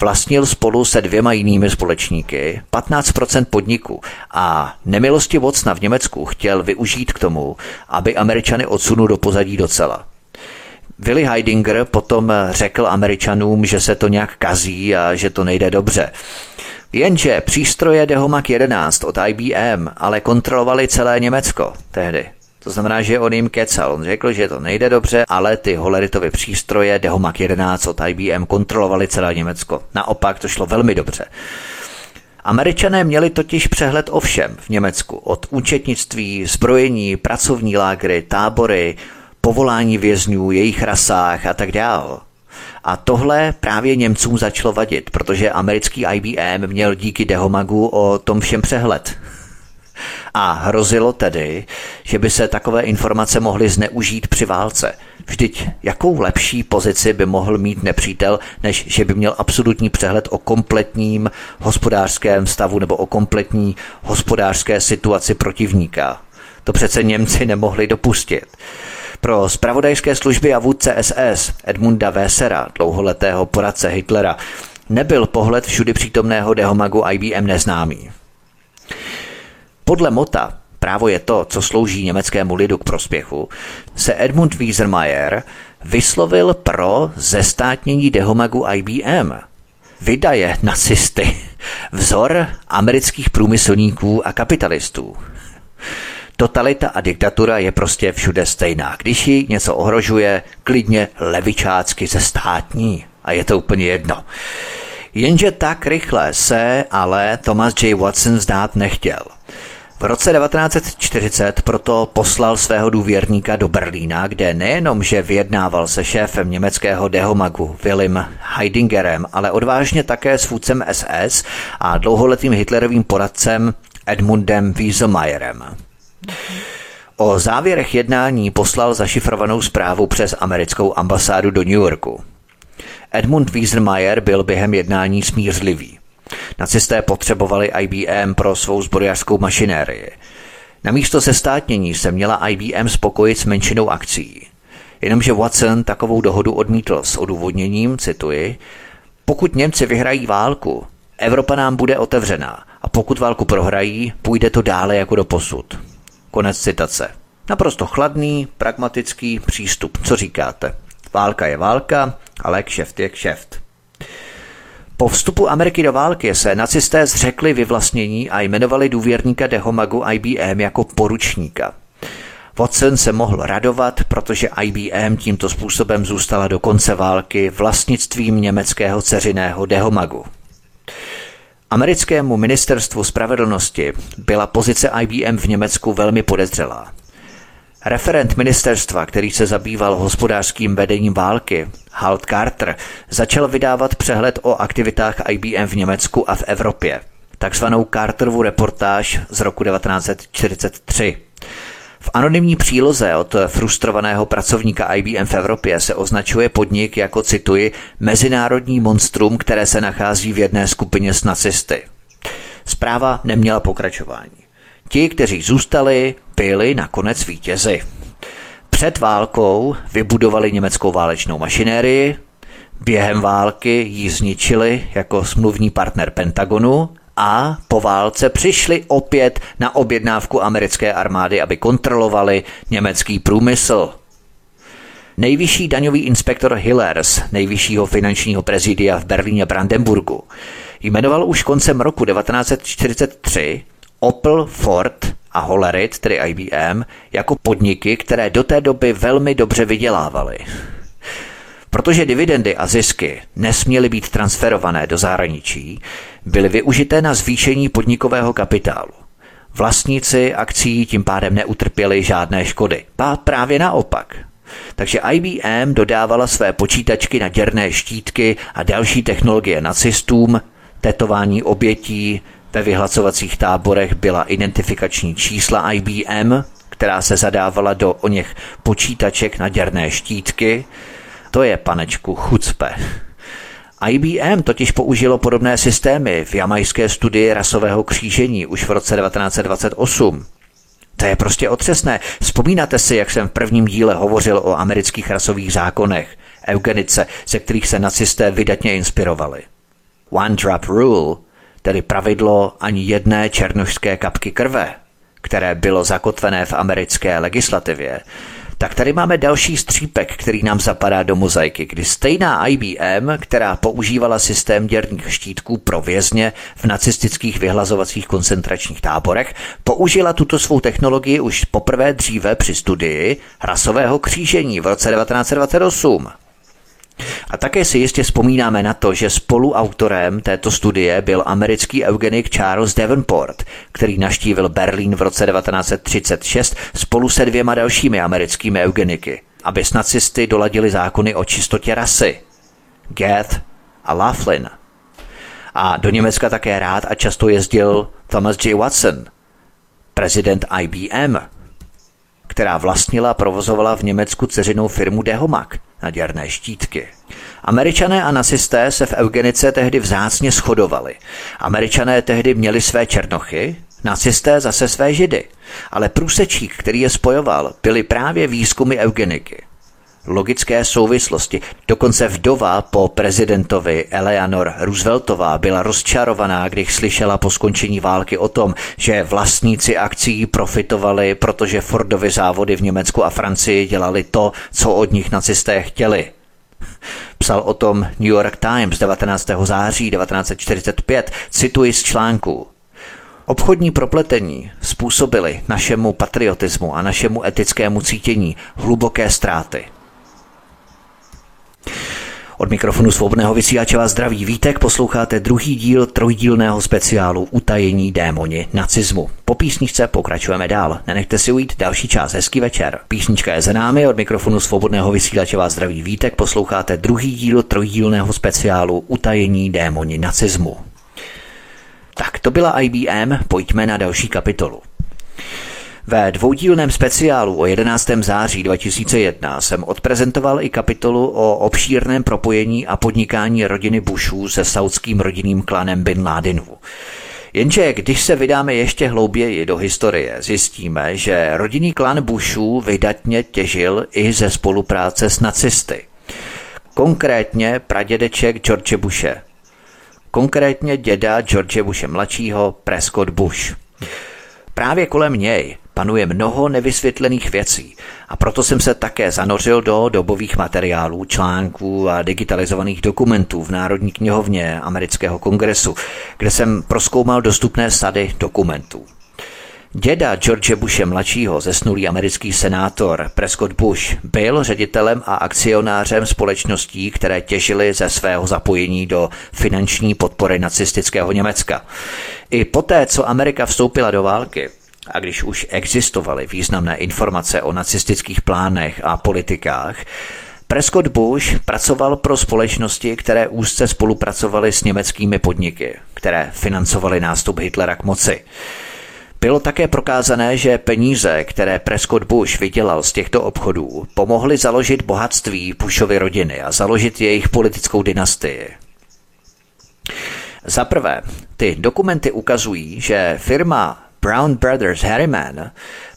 [SPEAKER 1] vlastnil spolu se dvěma jinými společníky 15% podniku a nemilosti Vocna v Německu chtěl využít k tomu, aby Američany odsunul do pozadí docela. Willy Heidinger potom řekl Američanům, že se to nějak kazí a že to nejde dobře. Jenže přístroje Dehomak 11 od IBM ale kontrolovali celé Německo tehdy. To znamená, že on jim kecal. On řekl, že to nejde dobře, ale ty Holeritovy přístroje Dehomak 11 od IBM kontrolovali celé Německo. Naopak to šlo velmi dobře. Američané měli totiž přehled o všem v Německu, od účetnictví, zbrojení, pracovní lágry, tábory, povolání vězňů, jejich rasách a tak dál. A tohle právě Němcům začalo vadit, protože americký IBM měl díky Dehomagu o tom všem přehled. A hrozilo tedy, že by se takové informace mohly zneužít při válce. Vždyť jakou lepší pozici by mohl mít nepřítel, než že by měl absolutní přehled o kompletním hospodářském stavu nebo o kompletní hospodářské situaci protivníka. To přece Němci nemohli dopustit. Pro spravodajské služby a vůdce SS Edmunda Wessera, dlouholetého poradce Hitlera, nebyl pohled všudy přítomného dehomagu IBM neznámý. Podle Mota, právo je to, co slouží německému lidu k prospěchu, se Edmund Wiesermayer vyslovil pro zestátnění dehomagu IBM. Vydaje nacisty, vzor amerických průmyslníků a kapitalistů. Totalita a diktatura je prostě všude stejná. Když ji něco ohrožuje, klidně levičácky ze státní. A je to úplně jedno. Jenže tak rychle se ale Thomas J. Watson zdát nechtěl. V roce 1940 proto poslal svého důvěrníka do Berlína, kde nejenom, že vyjednával se šéfem německého dehomagu Willem Heidingerem, ale odvážně také s vůdcem SS a dlouholetým hitlerovým poradcem Edmundem Wieselmayerem. O závěrech jednání poslal zašifrovanou zprávu přes americkou ambasádu do New Yorku. Edmund Wiesermayer byl během jednání smířlivý. Nacisté potřebovali IBM pro svou zbrojařskou mašinérii. Namísto sestátnění se měla IBM spokojit s menšinou akcí. Jenomže Watson takovou dohodu odmítl s odůvodněním, cituji, pokud Němci vyhrají válku, Evropa nám bude otevřená a pokud válku prohrají, půjde to dále jako do posud. Konec citace. Naprosto chladný, pragmatický přístup. Co říkáte? Válka je válka, ale kšeft je kšeft. Po vstupu Ameriky do války se nacisté zřekli vyvlastnění a jmenovali důvěrníka Dehomagu IBM jako poručníka. Watson se mohl radovat, protože IBM tímto způsobem zůstala do konce války vlastnictvím německého ceřiného Dehomagu. Americkému ministerstvu spravedlnosti byla pozice IBM v Německu velmi podezřelá. Referent ministerstva, který se zabýval hospodářským vedením války, Halt Carter, začal vydávat přehled o aktivitách IBM v Německu a v Evropě, takzvanou Carterovu reportáž z roku 1943. V anonymní příloze od frustrovaného pracovníka IBM v Evropě se označuje podnik jako, cituji, mezinárodní monstrum, které se nachází v jedné skupině s nacisty. Zpráva neměla pokračování. Ti, kteří zůstali, byli nakonec vítězi. Před válkou vybudovali německou válečnou mašinérii, během války ji zničili jako smluvní partner Pentagonu a po válce přišli opět na objednávku americké armády, aby kontrolovali německý průmysl. Nejvyšší daňový inspektor Hillers, nejvyššího finančního prezidia v Berlíně Brandenburgu, jmenoval už koncem roku 1943 Opel, Ford a Hollerit, tedy IBM, jako podniky, které do té doby velmi dobře vydělávaly. Protože dividendy a zisky nesměly být transferované do zahraničí, byly využité na zvýšení podnikového kapitálu. Vlastníci akcí tím pádem neutrpěli žádné škody. A právě naopak. Takže IBM dodávala své počítačky na děrné štítky a další technologie nacistům, tetování obětí, ve vyhlacovacích táborech byla identifikační čísla IBM, která se zadávala do o něch počítaček na děrné štítky. To je panečku chucpe. IBM totiž použilo podobné systémy v jamajské studii rasového křížení už v roce 1928. To je prostě otřesné. Vzpomínáte si, jak jsem v prvním díle hovořil o amerických rasových zákonech, eugenice, ze kterých se nacisté vydatně inspirovali. One Drop Rule tedy pravidlo ani jedné černožské kapky krve, které bylo zakotvené v americké legislativě, tak tady máme další střípek, který nám zapadá do mozaiky, kdy stejná IBM, která používala systém děrných štítků pro vězně v nacistických vyhlazovacích koncentračních táborech, použila tuto svou technologii už poprvé dříve při studii rasového křížení v roce 1928. A také si jistě vzpomínáme na to, že spoluautorem této studie byl americký eugenik Charles Davenport, který naštívil Berlín v roce 1936 spolu se dvěma dalšími americkými eugeniky, aby s nacisty doladili zákony o čistotě rasy. Gath a Laughlin. A do Německa také rád a často jezdil Thomas J. Watson, prezident IBM, která vlastnila a provozovala v Německu ceřinou firmu Dehomag na děrné štítky. Američané a nacisté se v eugenice tehdy vzácně shodovali. Američané tehdy měli své černochy, nacisté zase své židy. Ale průsečík, který je spojoval, byly právě výzkumy eugeniky logické souvislosti. Dokonce vdova po prezidentovi Eleanor Rooseveltová byla rozčarovaná, když slyšela po skončení války o tom, že vlastníci akcí profitovali, protože Fordovy závody v Německu a Francii dělali to, co od nich nacisté chtěli. Psal o tom New York Times 19. září 1945, cituji z článku. Obchodní propletení způsobily našemu patriotismu a našemu etickému cítění hluboké ztráty. Od mikrofonu svobodného vysílače vás zdraví Vítek, posloucháte druhý díl trojdílného speciálu Utajení démoni nacismu. Po písničce pokračujeme dál. Nenechte si ujít další část. Hezký večer. Písnička je za námi, od mikrofonu svobodného vysílače vás zdraví Vítek, posloucháte druhý díl trojdílného speciálu Utajení démoni nacismu. Tak to byla IBM, pojďme na další kapitolu. Ve dvoudílném speciálu o 11. září 2001 jsem odprezentoval i kapitolu o obšírném propojení a podnikání rodiny Bushů se saudským rodinným klanem Bin Ládinu. Jenže když se vydáme ještě hlouběji do historie, zjistíme, že rodinný klan Bushů vydatně těžil i ze spolupráce s nacisty. Konkrétně pradědeček George Bushe. Konkrétně děda George Bushe mladšího Prescott Bush. Právě kolem něj panuje mnoho nevysvětlených věcí a proto jsem se také zanořil do dobových materiálů, článků a digitalizovaných dokumentů v Národní knihovně amerického kongresu, kde jsem proskoumal dostupné sady dokumentů. Děda George Bushe mladšího, zesnulý americký senátor Prescott Bush, byl ředitelem a akcionářem společností, které těžily ze svého zapojení do finanční podpory nacistického Německa. I poté, co Amerika vstoupila do války, a když už existovaly významné informace o nacistických plánech a politikách, Prescott Bush pracoval pro společnosti, které úzce spolupracovaly s německými podniky, které financovaly nástup Hitlera k moci. Bylo také prokázané, že peníze, které Prescott Bush vydělal z těchto obchodů, pomohly založit bohatství Bushovy rodiny a založit jejich politickou dynastii. Za prvé, ty dokumenty ukazují, že firma Brown Brothers Harriman,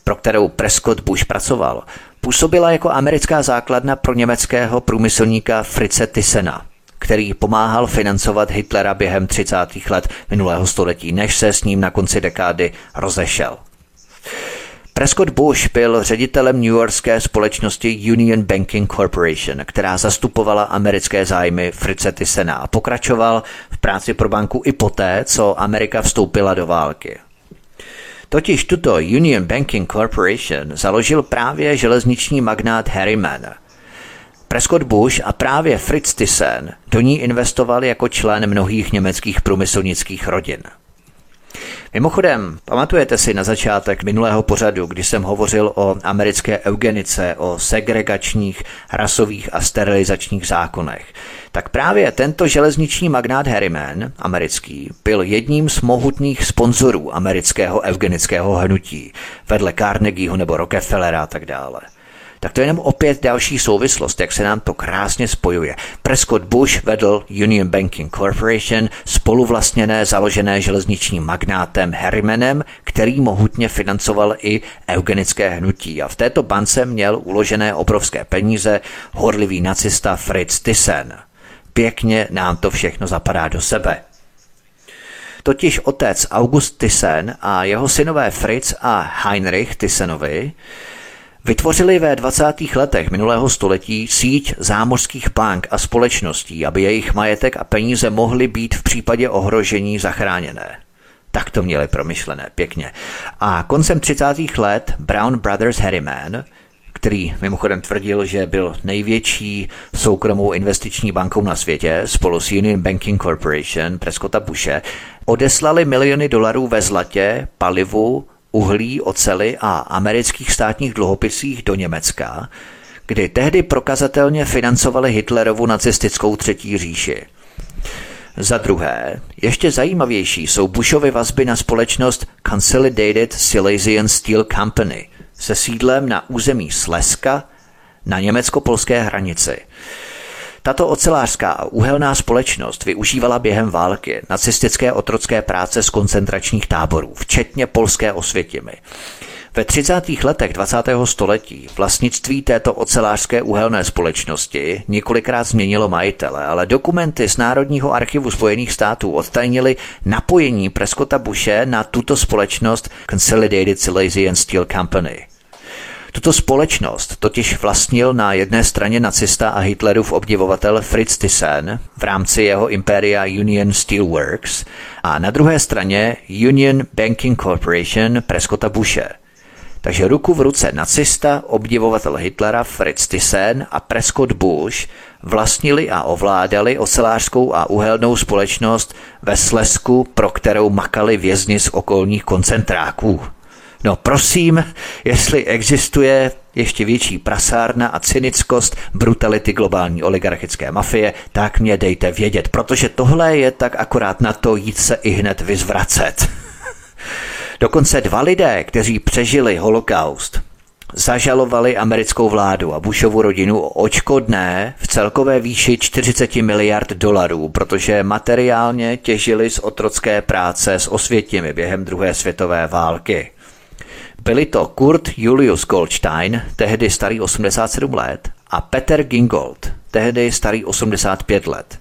[SPEAKER 1] pro kterou Prescott Bush pracoval, působila jako americká základna pro německého průmyslníka Fritze Thyssena, který pomáhal financovat Hitlera během 30. let minulého století, než se s ním na konci dekády rozešel. Prescott Bush byl ředitelem New Yorkské společnosti Union Banking Corporation, která zastupovala americké zájmy Fritze Thysena a pokračoval v práci pro banku i poté, co Amerika vstoupila do války. Totiž tuto Union Banking Corporation založil právě železniční magnát Harry Mann. Prescott Bush a právě Fritz Thyssen do ní investovali jako člen mnohých německých průmyslnických rodin. Mimochodem, pamatujete si na začátek minulého pořadu, kdy jsem hovořil o americké eugenice, o segregačních, rasových a sterilizačních zákonech. Tak právě tento železniční magnát Harriman, americký, byl jedním z mohutných sponzorů amerického eugenického hnutí, vedle Carnegieho nebo Rockefellera a tak dále tak to je jenom opět další souvislost, jak se nám to krásně spojuje. Prescott Bush vedl Union Banking Corporation, spoluvlastněné, založené železničním magnátem Harrimanem, který mohutně financoval i eugenické hnutí. A v této bance měl uložené obrovské peníze horlivý nacista Fritz Thyssen. Pěkně nám to všechno zapadá do sebe. Totiž otec August Thyssen a jeho synové Fritz a Heinrich Thysenovi Vytvořili ve 20. letech minulého století síť zámořských bank a společností, aby jejich majetek a peníze mohly být v případě ohrožení zachráněné. Tak to měli promyšlené, pěkně. A koncem 30. let Brown Brothers Harriman, který mimochodem tvrdil, že byl největší soukromou investiční bankou na světě spolu s Union Banking Corporation Prescotta Bushe, odeslali miliony dolarů ve zlatě, palivu, uhlí, oceli a amerických státních dluhopisích do Německa, kdy tehdy prokazatelně financovali Hitlerovu nacistickou třetí říši. Za druhé, ještě zajímavější jsou Bushovy vazby na společnost Consolidated Silesian Steel Company se sídlem na území Sleska na německo-polské hranici. Tato ocelářská a uhelná společnost využívala během války nacistické otrocké práce z koncentračních táborů, včetně polské osvětimi. Ve 30. letech 20. století vlastnictví této ocelářské uhelné společnosti několikrát změnilo majitele, ale dokumenty z Národního archivu Spojených států odtajnili napojení Prescotta Bushe na tuto společnost Consolidated Silesian Steel Company. Tuto společnost totiž vlastnil na jedné straně nacista a Hitlerův obdivovatel Fritz Thyssen v rámci jeho impéria Union Steelworks a na druhé straně Union Banking Corporation Prescotta Bushe – takže ruku v ruce nacista, obdivovatel Hitlera Fritz Thyssen a Prescott Bush vlastnili a ovládali ocelářskou a uhelnou společnost ve Slesku, pro kterou makali vězni z okolních koncentráků. No prosím, jestli existuje ještě větší prasárna a cynickost brutality globální oligarchické mafie, tak mě dejte vědět, protože tohle je tak akorát na to jít se i hned vyzvracet. Dokonce dva lidé, kteří přežili holokaust, zažalovali americkou vládu a Bushovu rodinu o očkodné v celkové výši 40 miliard dolarů, protože materiálně těžili z otrocké práce s osvětěmi během druhé světové války. Byli to Kurt Julius Goldstein, tehdy starý 87 let, a Peter Gingold, tehdy starý 85 let.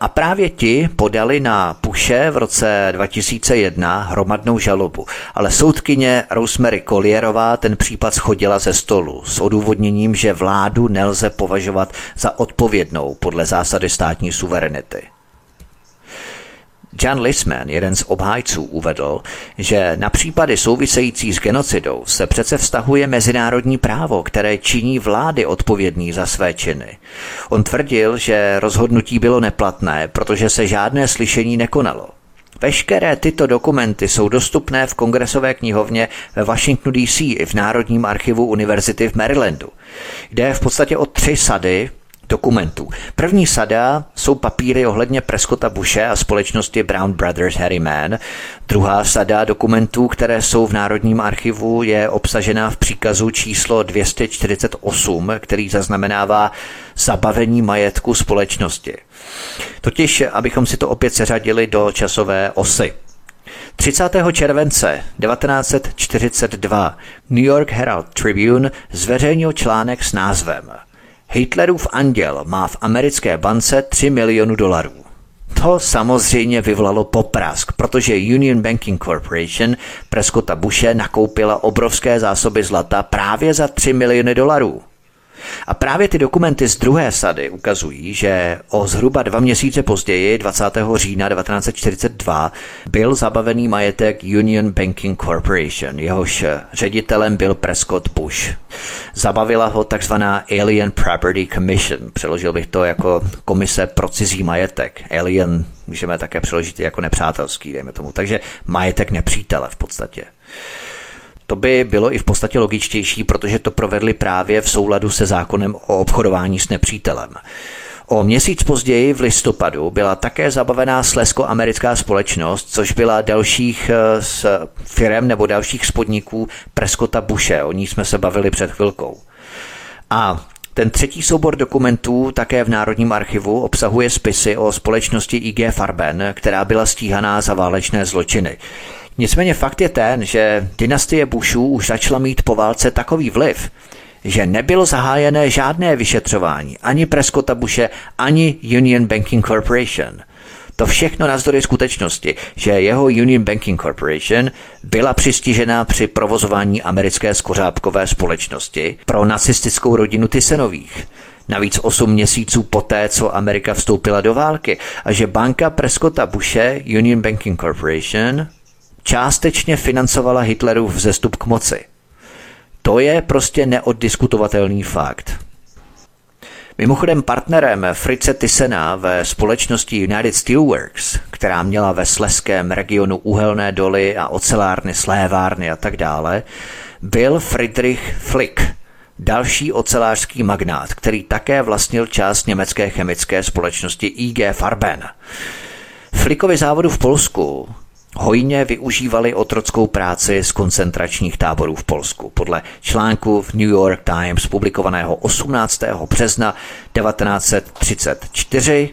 [SPEAKER 1] A právě ti podali na Puše v roce 2001 hromadnou žalobu, ale soudkyně Rosemary Collierová ten případ schodila ze stolu s odůvodněním, že vládu nelze považovat za odpovědnou podle zásady státní suverenity. John Lisman, jeden z obhájců, uvedl, že na případy související s genocidou se přece vztahuje mezinárodní právo, které činí vlády odpovědný za své činy. On tvrdil, že rozhodnutí bylo neplatné, protože se žádné slyšení nekonalo. Veškeré tyto dokumenty jsou dostupné v kongresové knihovně ve Washingtonu DC i v Národním archivu Univerzity v Marylandu. Jde v podstatě o tři sady dokumentů. První sada jsou papíry ohledně Prescotta Bushe a společnosti Brown Brothers Harriman. Druhá sada dokumentů, které jsou v Národním archivu, je obsažena v příkazu číslo 248, který zaznamenává zabavení majetku společnosti. Totiž, abychom si to opět seřadili do časové osy. 30. července 1942 New York Herald Tribune zveřejnil článek s názvem Hitlerův anděl má v americké bance 3 milionu dolarů. To samozřejmě vyvolalo poprask, protože Union Banking Corporation Prescotta Bushe nakoupila obrovské zásoby zlata právě za 3 miliony dolarů. A právě ty dokumenty z druhé sady ukazují, že o zhruba dva měsíce později, 20. října 1942, byl zabavený majetek Union Banking Corporation, jehož ředitelem byl Prescott Bush. Zabavila ho takzvaná Alien Property Commission, přeložil bych to jako komise pro cizí majetek. Alien můžeme také přeložit jako nepřátelský, dejme tomu. Takže majetek nepřítele v podstatě. To by bylo i v podstatě logičtější, protože to provedli právě v souladu se zákonem o obchodování s nepřítelem. O měsíc později v listopadu byla také zabavená slesko-americká společnost, což byla dalších eh, z firm nebo dalších spodniků Prescota Bushe. O ní jsme se bavili před chvilkou. A ten třetí soubor dokumentů také v Národním archivu obsahuje spisy o společnosti IG Farben, která byla stíhaná za válečné zločiny. Nicméně fakt je ten, že dynastie Bushů už začala mít po válce takový vliv, že nebylo zahájené žádné vyšetřování ani Prescotta Bushe, ani Union Banking Corporation. To všechno navzdory skutečnosti, že jeho Union Banking Corporation byla přistižena při provozování americké skořápkové společnosti pro nacistickou rodinu Tysenových. Navíc 8 měsíců poté, co Amerika vstoupila do války a že banka Prescotta Bushe, Union Banking Corporation, částečně financovala Hitlerův vzestup k moci. To je prostě neoddiskutovatelný fakt. Mimochodem partnerem Fritze Thyssena ve společnosti United Steelworks, která měla ve Sleském regionu uhelné doly a ocelárny, slévárny a tak dále, byl Friedrich Flick, další ocelářský magnát, který také vlastnil část německé chemické společnosti IG Farben. Flickovi závodu v Polsku hojně využívali otrockou práci z koncentračních táborů v Polsku. Podle článku v New York Times publikovaného 18. března 1934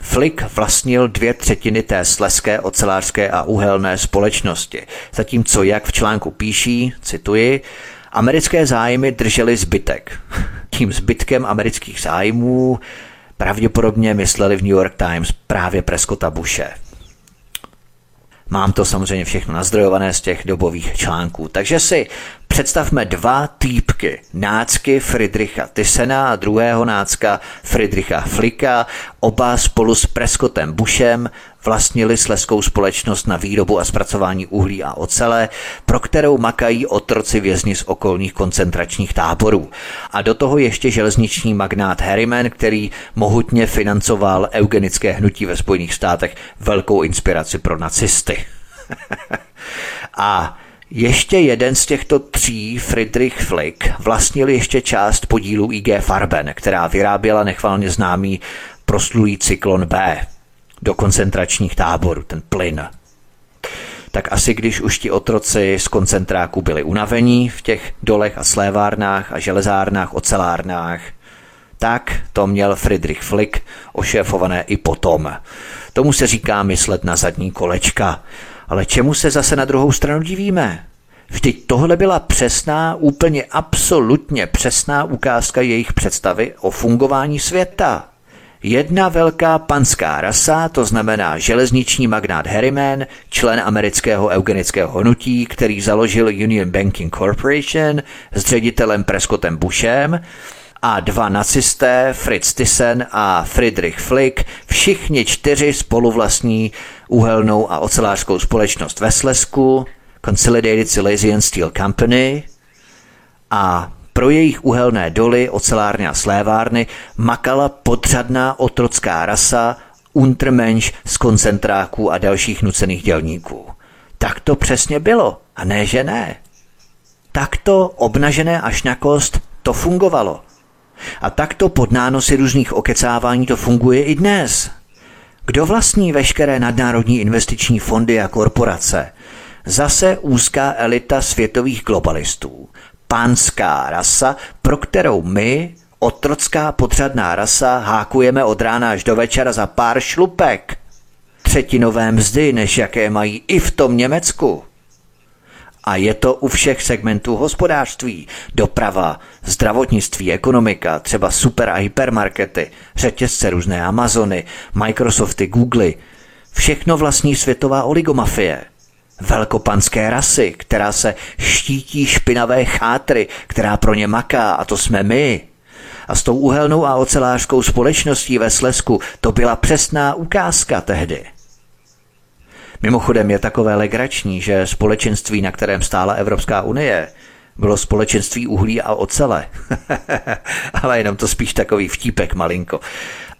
[SPEAKER 1] Flick vlastnil dvě třetiny té sleské ocelářské a uhelné společnosti, zatímco jak v článku píší, cituji, americké zájmy držely zbytek. Tím zbytkem amerických zájmů pravděpodobně mysleli v New York Times právě Prescotta Bushe. Mám to samozřejmě všechno nazdrojované z těch dobových článků. Takže si představme dva týpky. Nácky Friedricha Tysena a druhého nácka Friedricha Flicka. Oba spolu s Prescottem Bushem vlastnili sleskou společnost na výrobu a zpracování uhlí a ocele, pro kterou makají otroci vězni z okolních koncentračních táborů. A do toho ještě železniční magnát Harriman, který mohutně financoval eugenické hnutí ve Spojených státech, velkou inspiraci pro nacisty. a ještě jeden z těchto tří, Friedrich Flick, vlastnil ještě část podílu IG Farben, která vyráběla nechvalně známý proslulý cyklon B do koncentračních táborů, ten plyn. Tak asi když už ti otroci z koncentráku byli unavení v těch dolech a slévárnách a železárnách, ocelárnách, tak to měl Friedrich Flick ošéfované i potom. Tomu se říká myslet na zadní kolečka. Ale čemu se zase na druhou stranu divíme? Vždyť tohle byla přesná, úplně absolutně přesná ukázka jejich představy o fungování světa. Jedna velká panská rasa, to znamená železniční magnát Harriman, člen amerického eugenického hnutí, který založil Union Banking Corporation s ředitelem Prescottem Bushem, a dva nacisté, Fritz Thyssen a Friedrich Flick, všichni čtyři spoluvlastní uhelnou a ocelářskou společnost ve Slesku, Consolidated Silesian Steel Company a pro jejich uhelné doly, ocelárny a slévárny makala podřadná otrocká rasa Untermensch z koncentráků a dalších nucených dělníků. Tak to přesně bylo, a ne, že ne. Takto obnažené až na kost to fungovalo. A takto pod nánosy různých okecávání to funguje i dnes. Kdo vlastní veškeré nadnárodní investiční fondy a korporace? Zase úzká elita světových globalistů. Pánská rasa, pro kterou my, otrocká podřadná rasa, hákujeme od rána až do večera za pár šlupek. Třetinové mzdy, než jaké mají i v tom Německu. A je to u všech segmentů hospodářství. Doprava, zdravotnictví, ekonomika, třeba super a hypermarkety, řetězce různé Amazony, Microsofty, Google. Všechno vlastní světová oligomafie. Velkopanské rasy, která se štítí špinavé chátry, která pro ně maká, a to jsme my. A s tou uhelnou a ocelářskou společností ve Slesku to byla přesná ukázka tehdy. Mimochodem je takové legrační, že společenství, na kterém stála Evropská unie, bylo společenství uhlí a ocele. Ale jenom to spíš takový vtípek malinko.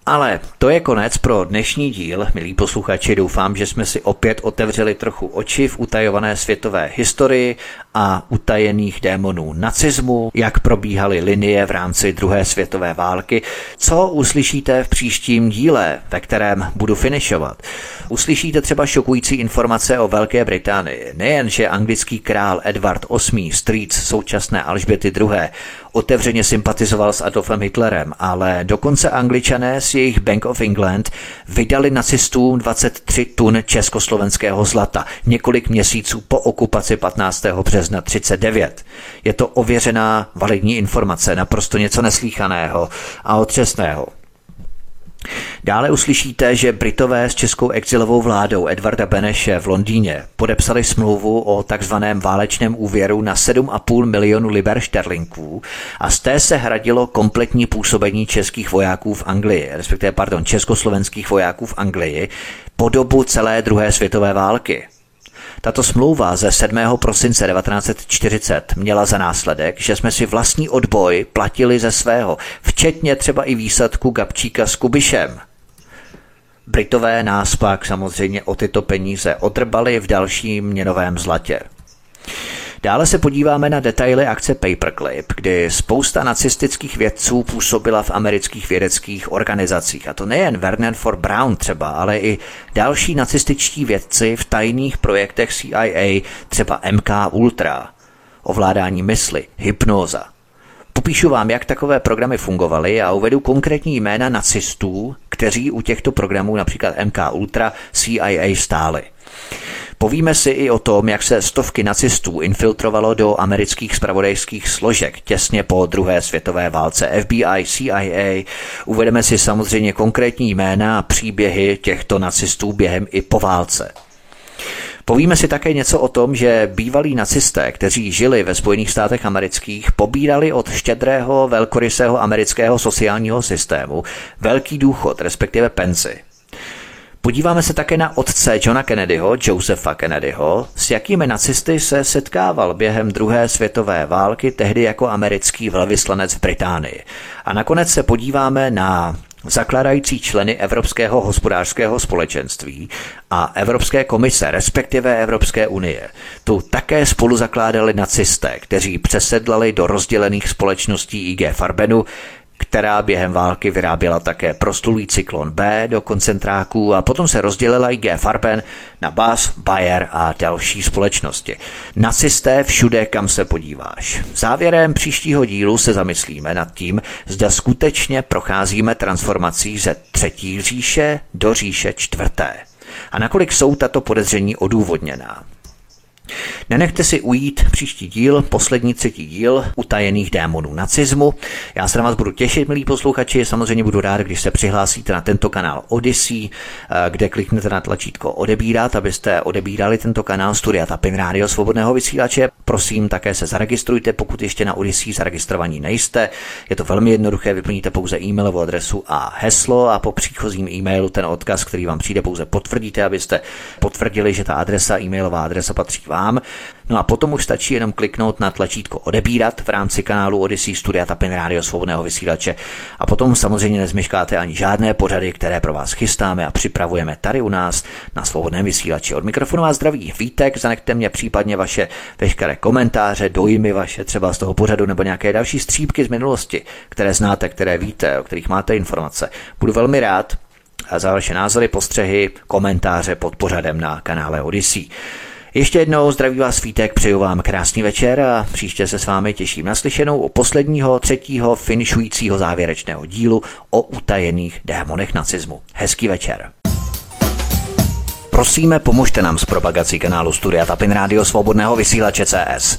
[SPEAKER 1] Ale to je konec pro dnešní díl, milí posluchači. Doufám, že jsme si opět otevřeli trochu oči v utajované světové historii a utajených démonů nacismu, jak probíhaly linie v rámci druhé světové války. Co uslyšíte v příštím díle, ve kterém budu finišovat? Uslyšíte třeba šokující informace o Velké Británii. Nejen, že anglický král Edward VIII, strýc současné Alžběty II., otevřeně sympatizoval s Adolfem Hitlerem, ale dokonce angličané z jejich Bank of England vydali nacistům 23 tun československého zlata několik měsíců po okupaci 15. března 39. Je to ověřená validní informace, naprosto něco neslíchaného a otřesného. Dále uslyšíte, že Britové s českou exilovou vládou Edvarda Beneše v Londýně podepsali smlouvu o takzvaném válečném úvěru na 7,5 milionu liber šterlinků a z té se hradilo kompletní působení českých vojáků v Anglii, respektive, pardon, československých vojáků v Anglii po dobu celé druhé světové války. Tato smlouva ze 7. prosince 1940 měla za následek, že jsme si vlastní odboj platili ze svého, včetně třeba i výsadku Gabčíka s Kubišem. Britové nás pak samozřejmě o tyto peníze odrbali v dalším měnovém zlatě. Dále se podíváme na detaily akce Paperclip, kdy spousta nacistických vědců působila v amerických vědeckých organizacích. A to nejen Vernon for Brown třeba, ale i další nacističtí vědci v tajných projektech CIA, třeba MK Ultra, ovládání mysli, hypnóza. Popíšu vám, jak takové programy fungovaly a uvedu konkrétní jména nacistů, kteří u těchto programů, například MK Ultra, CIA stáli. Povíme si i o tom, jak se stovky nacistů infiltrovalo do amerických spravodajských složek těsně po druhé světové válce FBI, CIA. Uvedeme si samozřejmě konkrétní jména a příběhy těchto nacistů během i po válce. Povíme si také něco o tom, že bývalí nacisté, kteří žili ve Spojených státech amerických, pobírali od štědrého velkorysého amerického sociálního systému velký důchod, respektive penzi. Podíváme se také na otce Johna Kennedyho, Josepha Kennedyho, s jakými nacisty se setkával během druhé světové války, tehdy jako americký velvyslanec v Británii. A nakonec se podíváme na zakladající členy Evropského hospodářského společenství a Evropské komise, respektive Evropské unie. Tu také spolu zakládali nacisté, kteří přesedlali do rozdělených společností IG Farbenu, která během války vyráběla také prostulý cyklon B do koncentráků a potom se rozdělila i G. Farben na BAS, Bayer a další společnosti. Nacisté všude, kam se podíváš. Závěrem příštího dílu se zamyslíme nad tím, zda skutečně procházíme transformací ze třetí říše do říše čtvrté. A nakolik jsou tato podezření odůvodněná. Nenechte si ujít příští díl, poslední třetí díl utajených démonů nacismu. Já se na vás budu těšit, milí posluchači, samozřejmě budu rád, když se přihlásíte na tento kanál Odyssey, eh, kde kliknete na tlačítko odebírat, abyste odebírali tento kanál Studia Tapin Rádio Svobodného vysílače. Prosím, také se zaregistrujte, pokud ještě na Odyssey zaregistrovaní nejste. Je to velmi jednoduché, vyplníte pouze e-mailovou adresu a heslo a po příchozím e-mailu ten odkaz, který vám přijde, pouze potvrdíte, abyste potvrdili, že ta adresa, e-mailová adresa patří vám. No a potom už stačí jenom kliknout na tlačítko odebírat v rámci kanálu Odyssey Studia Tapin Rádio Svobodného vysílače a potom samozřejmě nezmeškáte ani žádné pořady, které pro vás chystáme a připravujeme tady u nás na Svobodném vysílači. Od mikrofonu vás zdraví Vítek, zanechte mě případně vaše veškeré komentáře, dojmy vaše třeba z toho pořadu nebo nějaké další střípky z minulosti, které znáte, které víte, o kterých máte informace. Budu velmi rád za vaše názory, postřehy, komentáře pod pořadem na kanále Odyssey. Ještě jednou zdraví vás Vítek, přeju vám krásný večer a příště se s vámi těším na slyšenou u posledního, třetího, finišujícího závěrečného dílu o utajených démonech nacismu. Hezký večer. Prosíme, pomožte nám s propagací kanálu Studia Tapin Rádio Svobodného vysílače CS.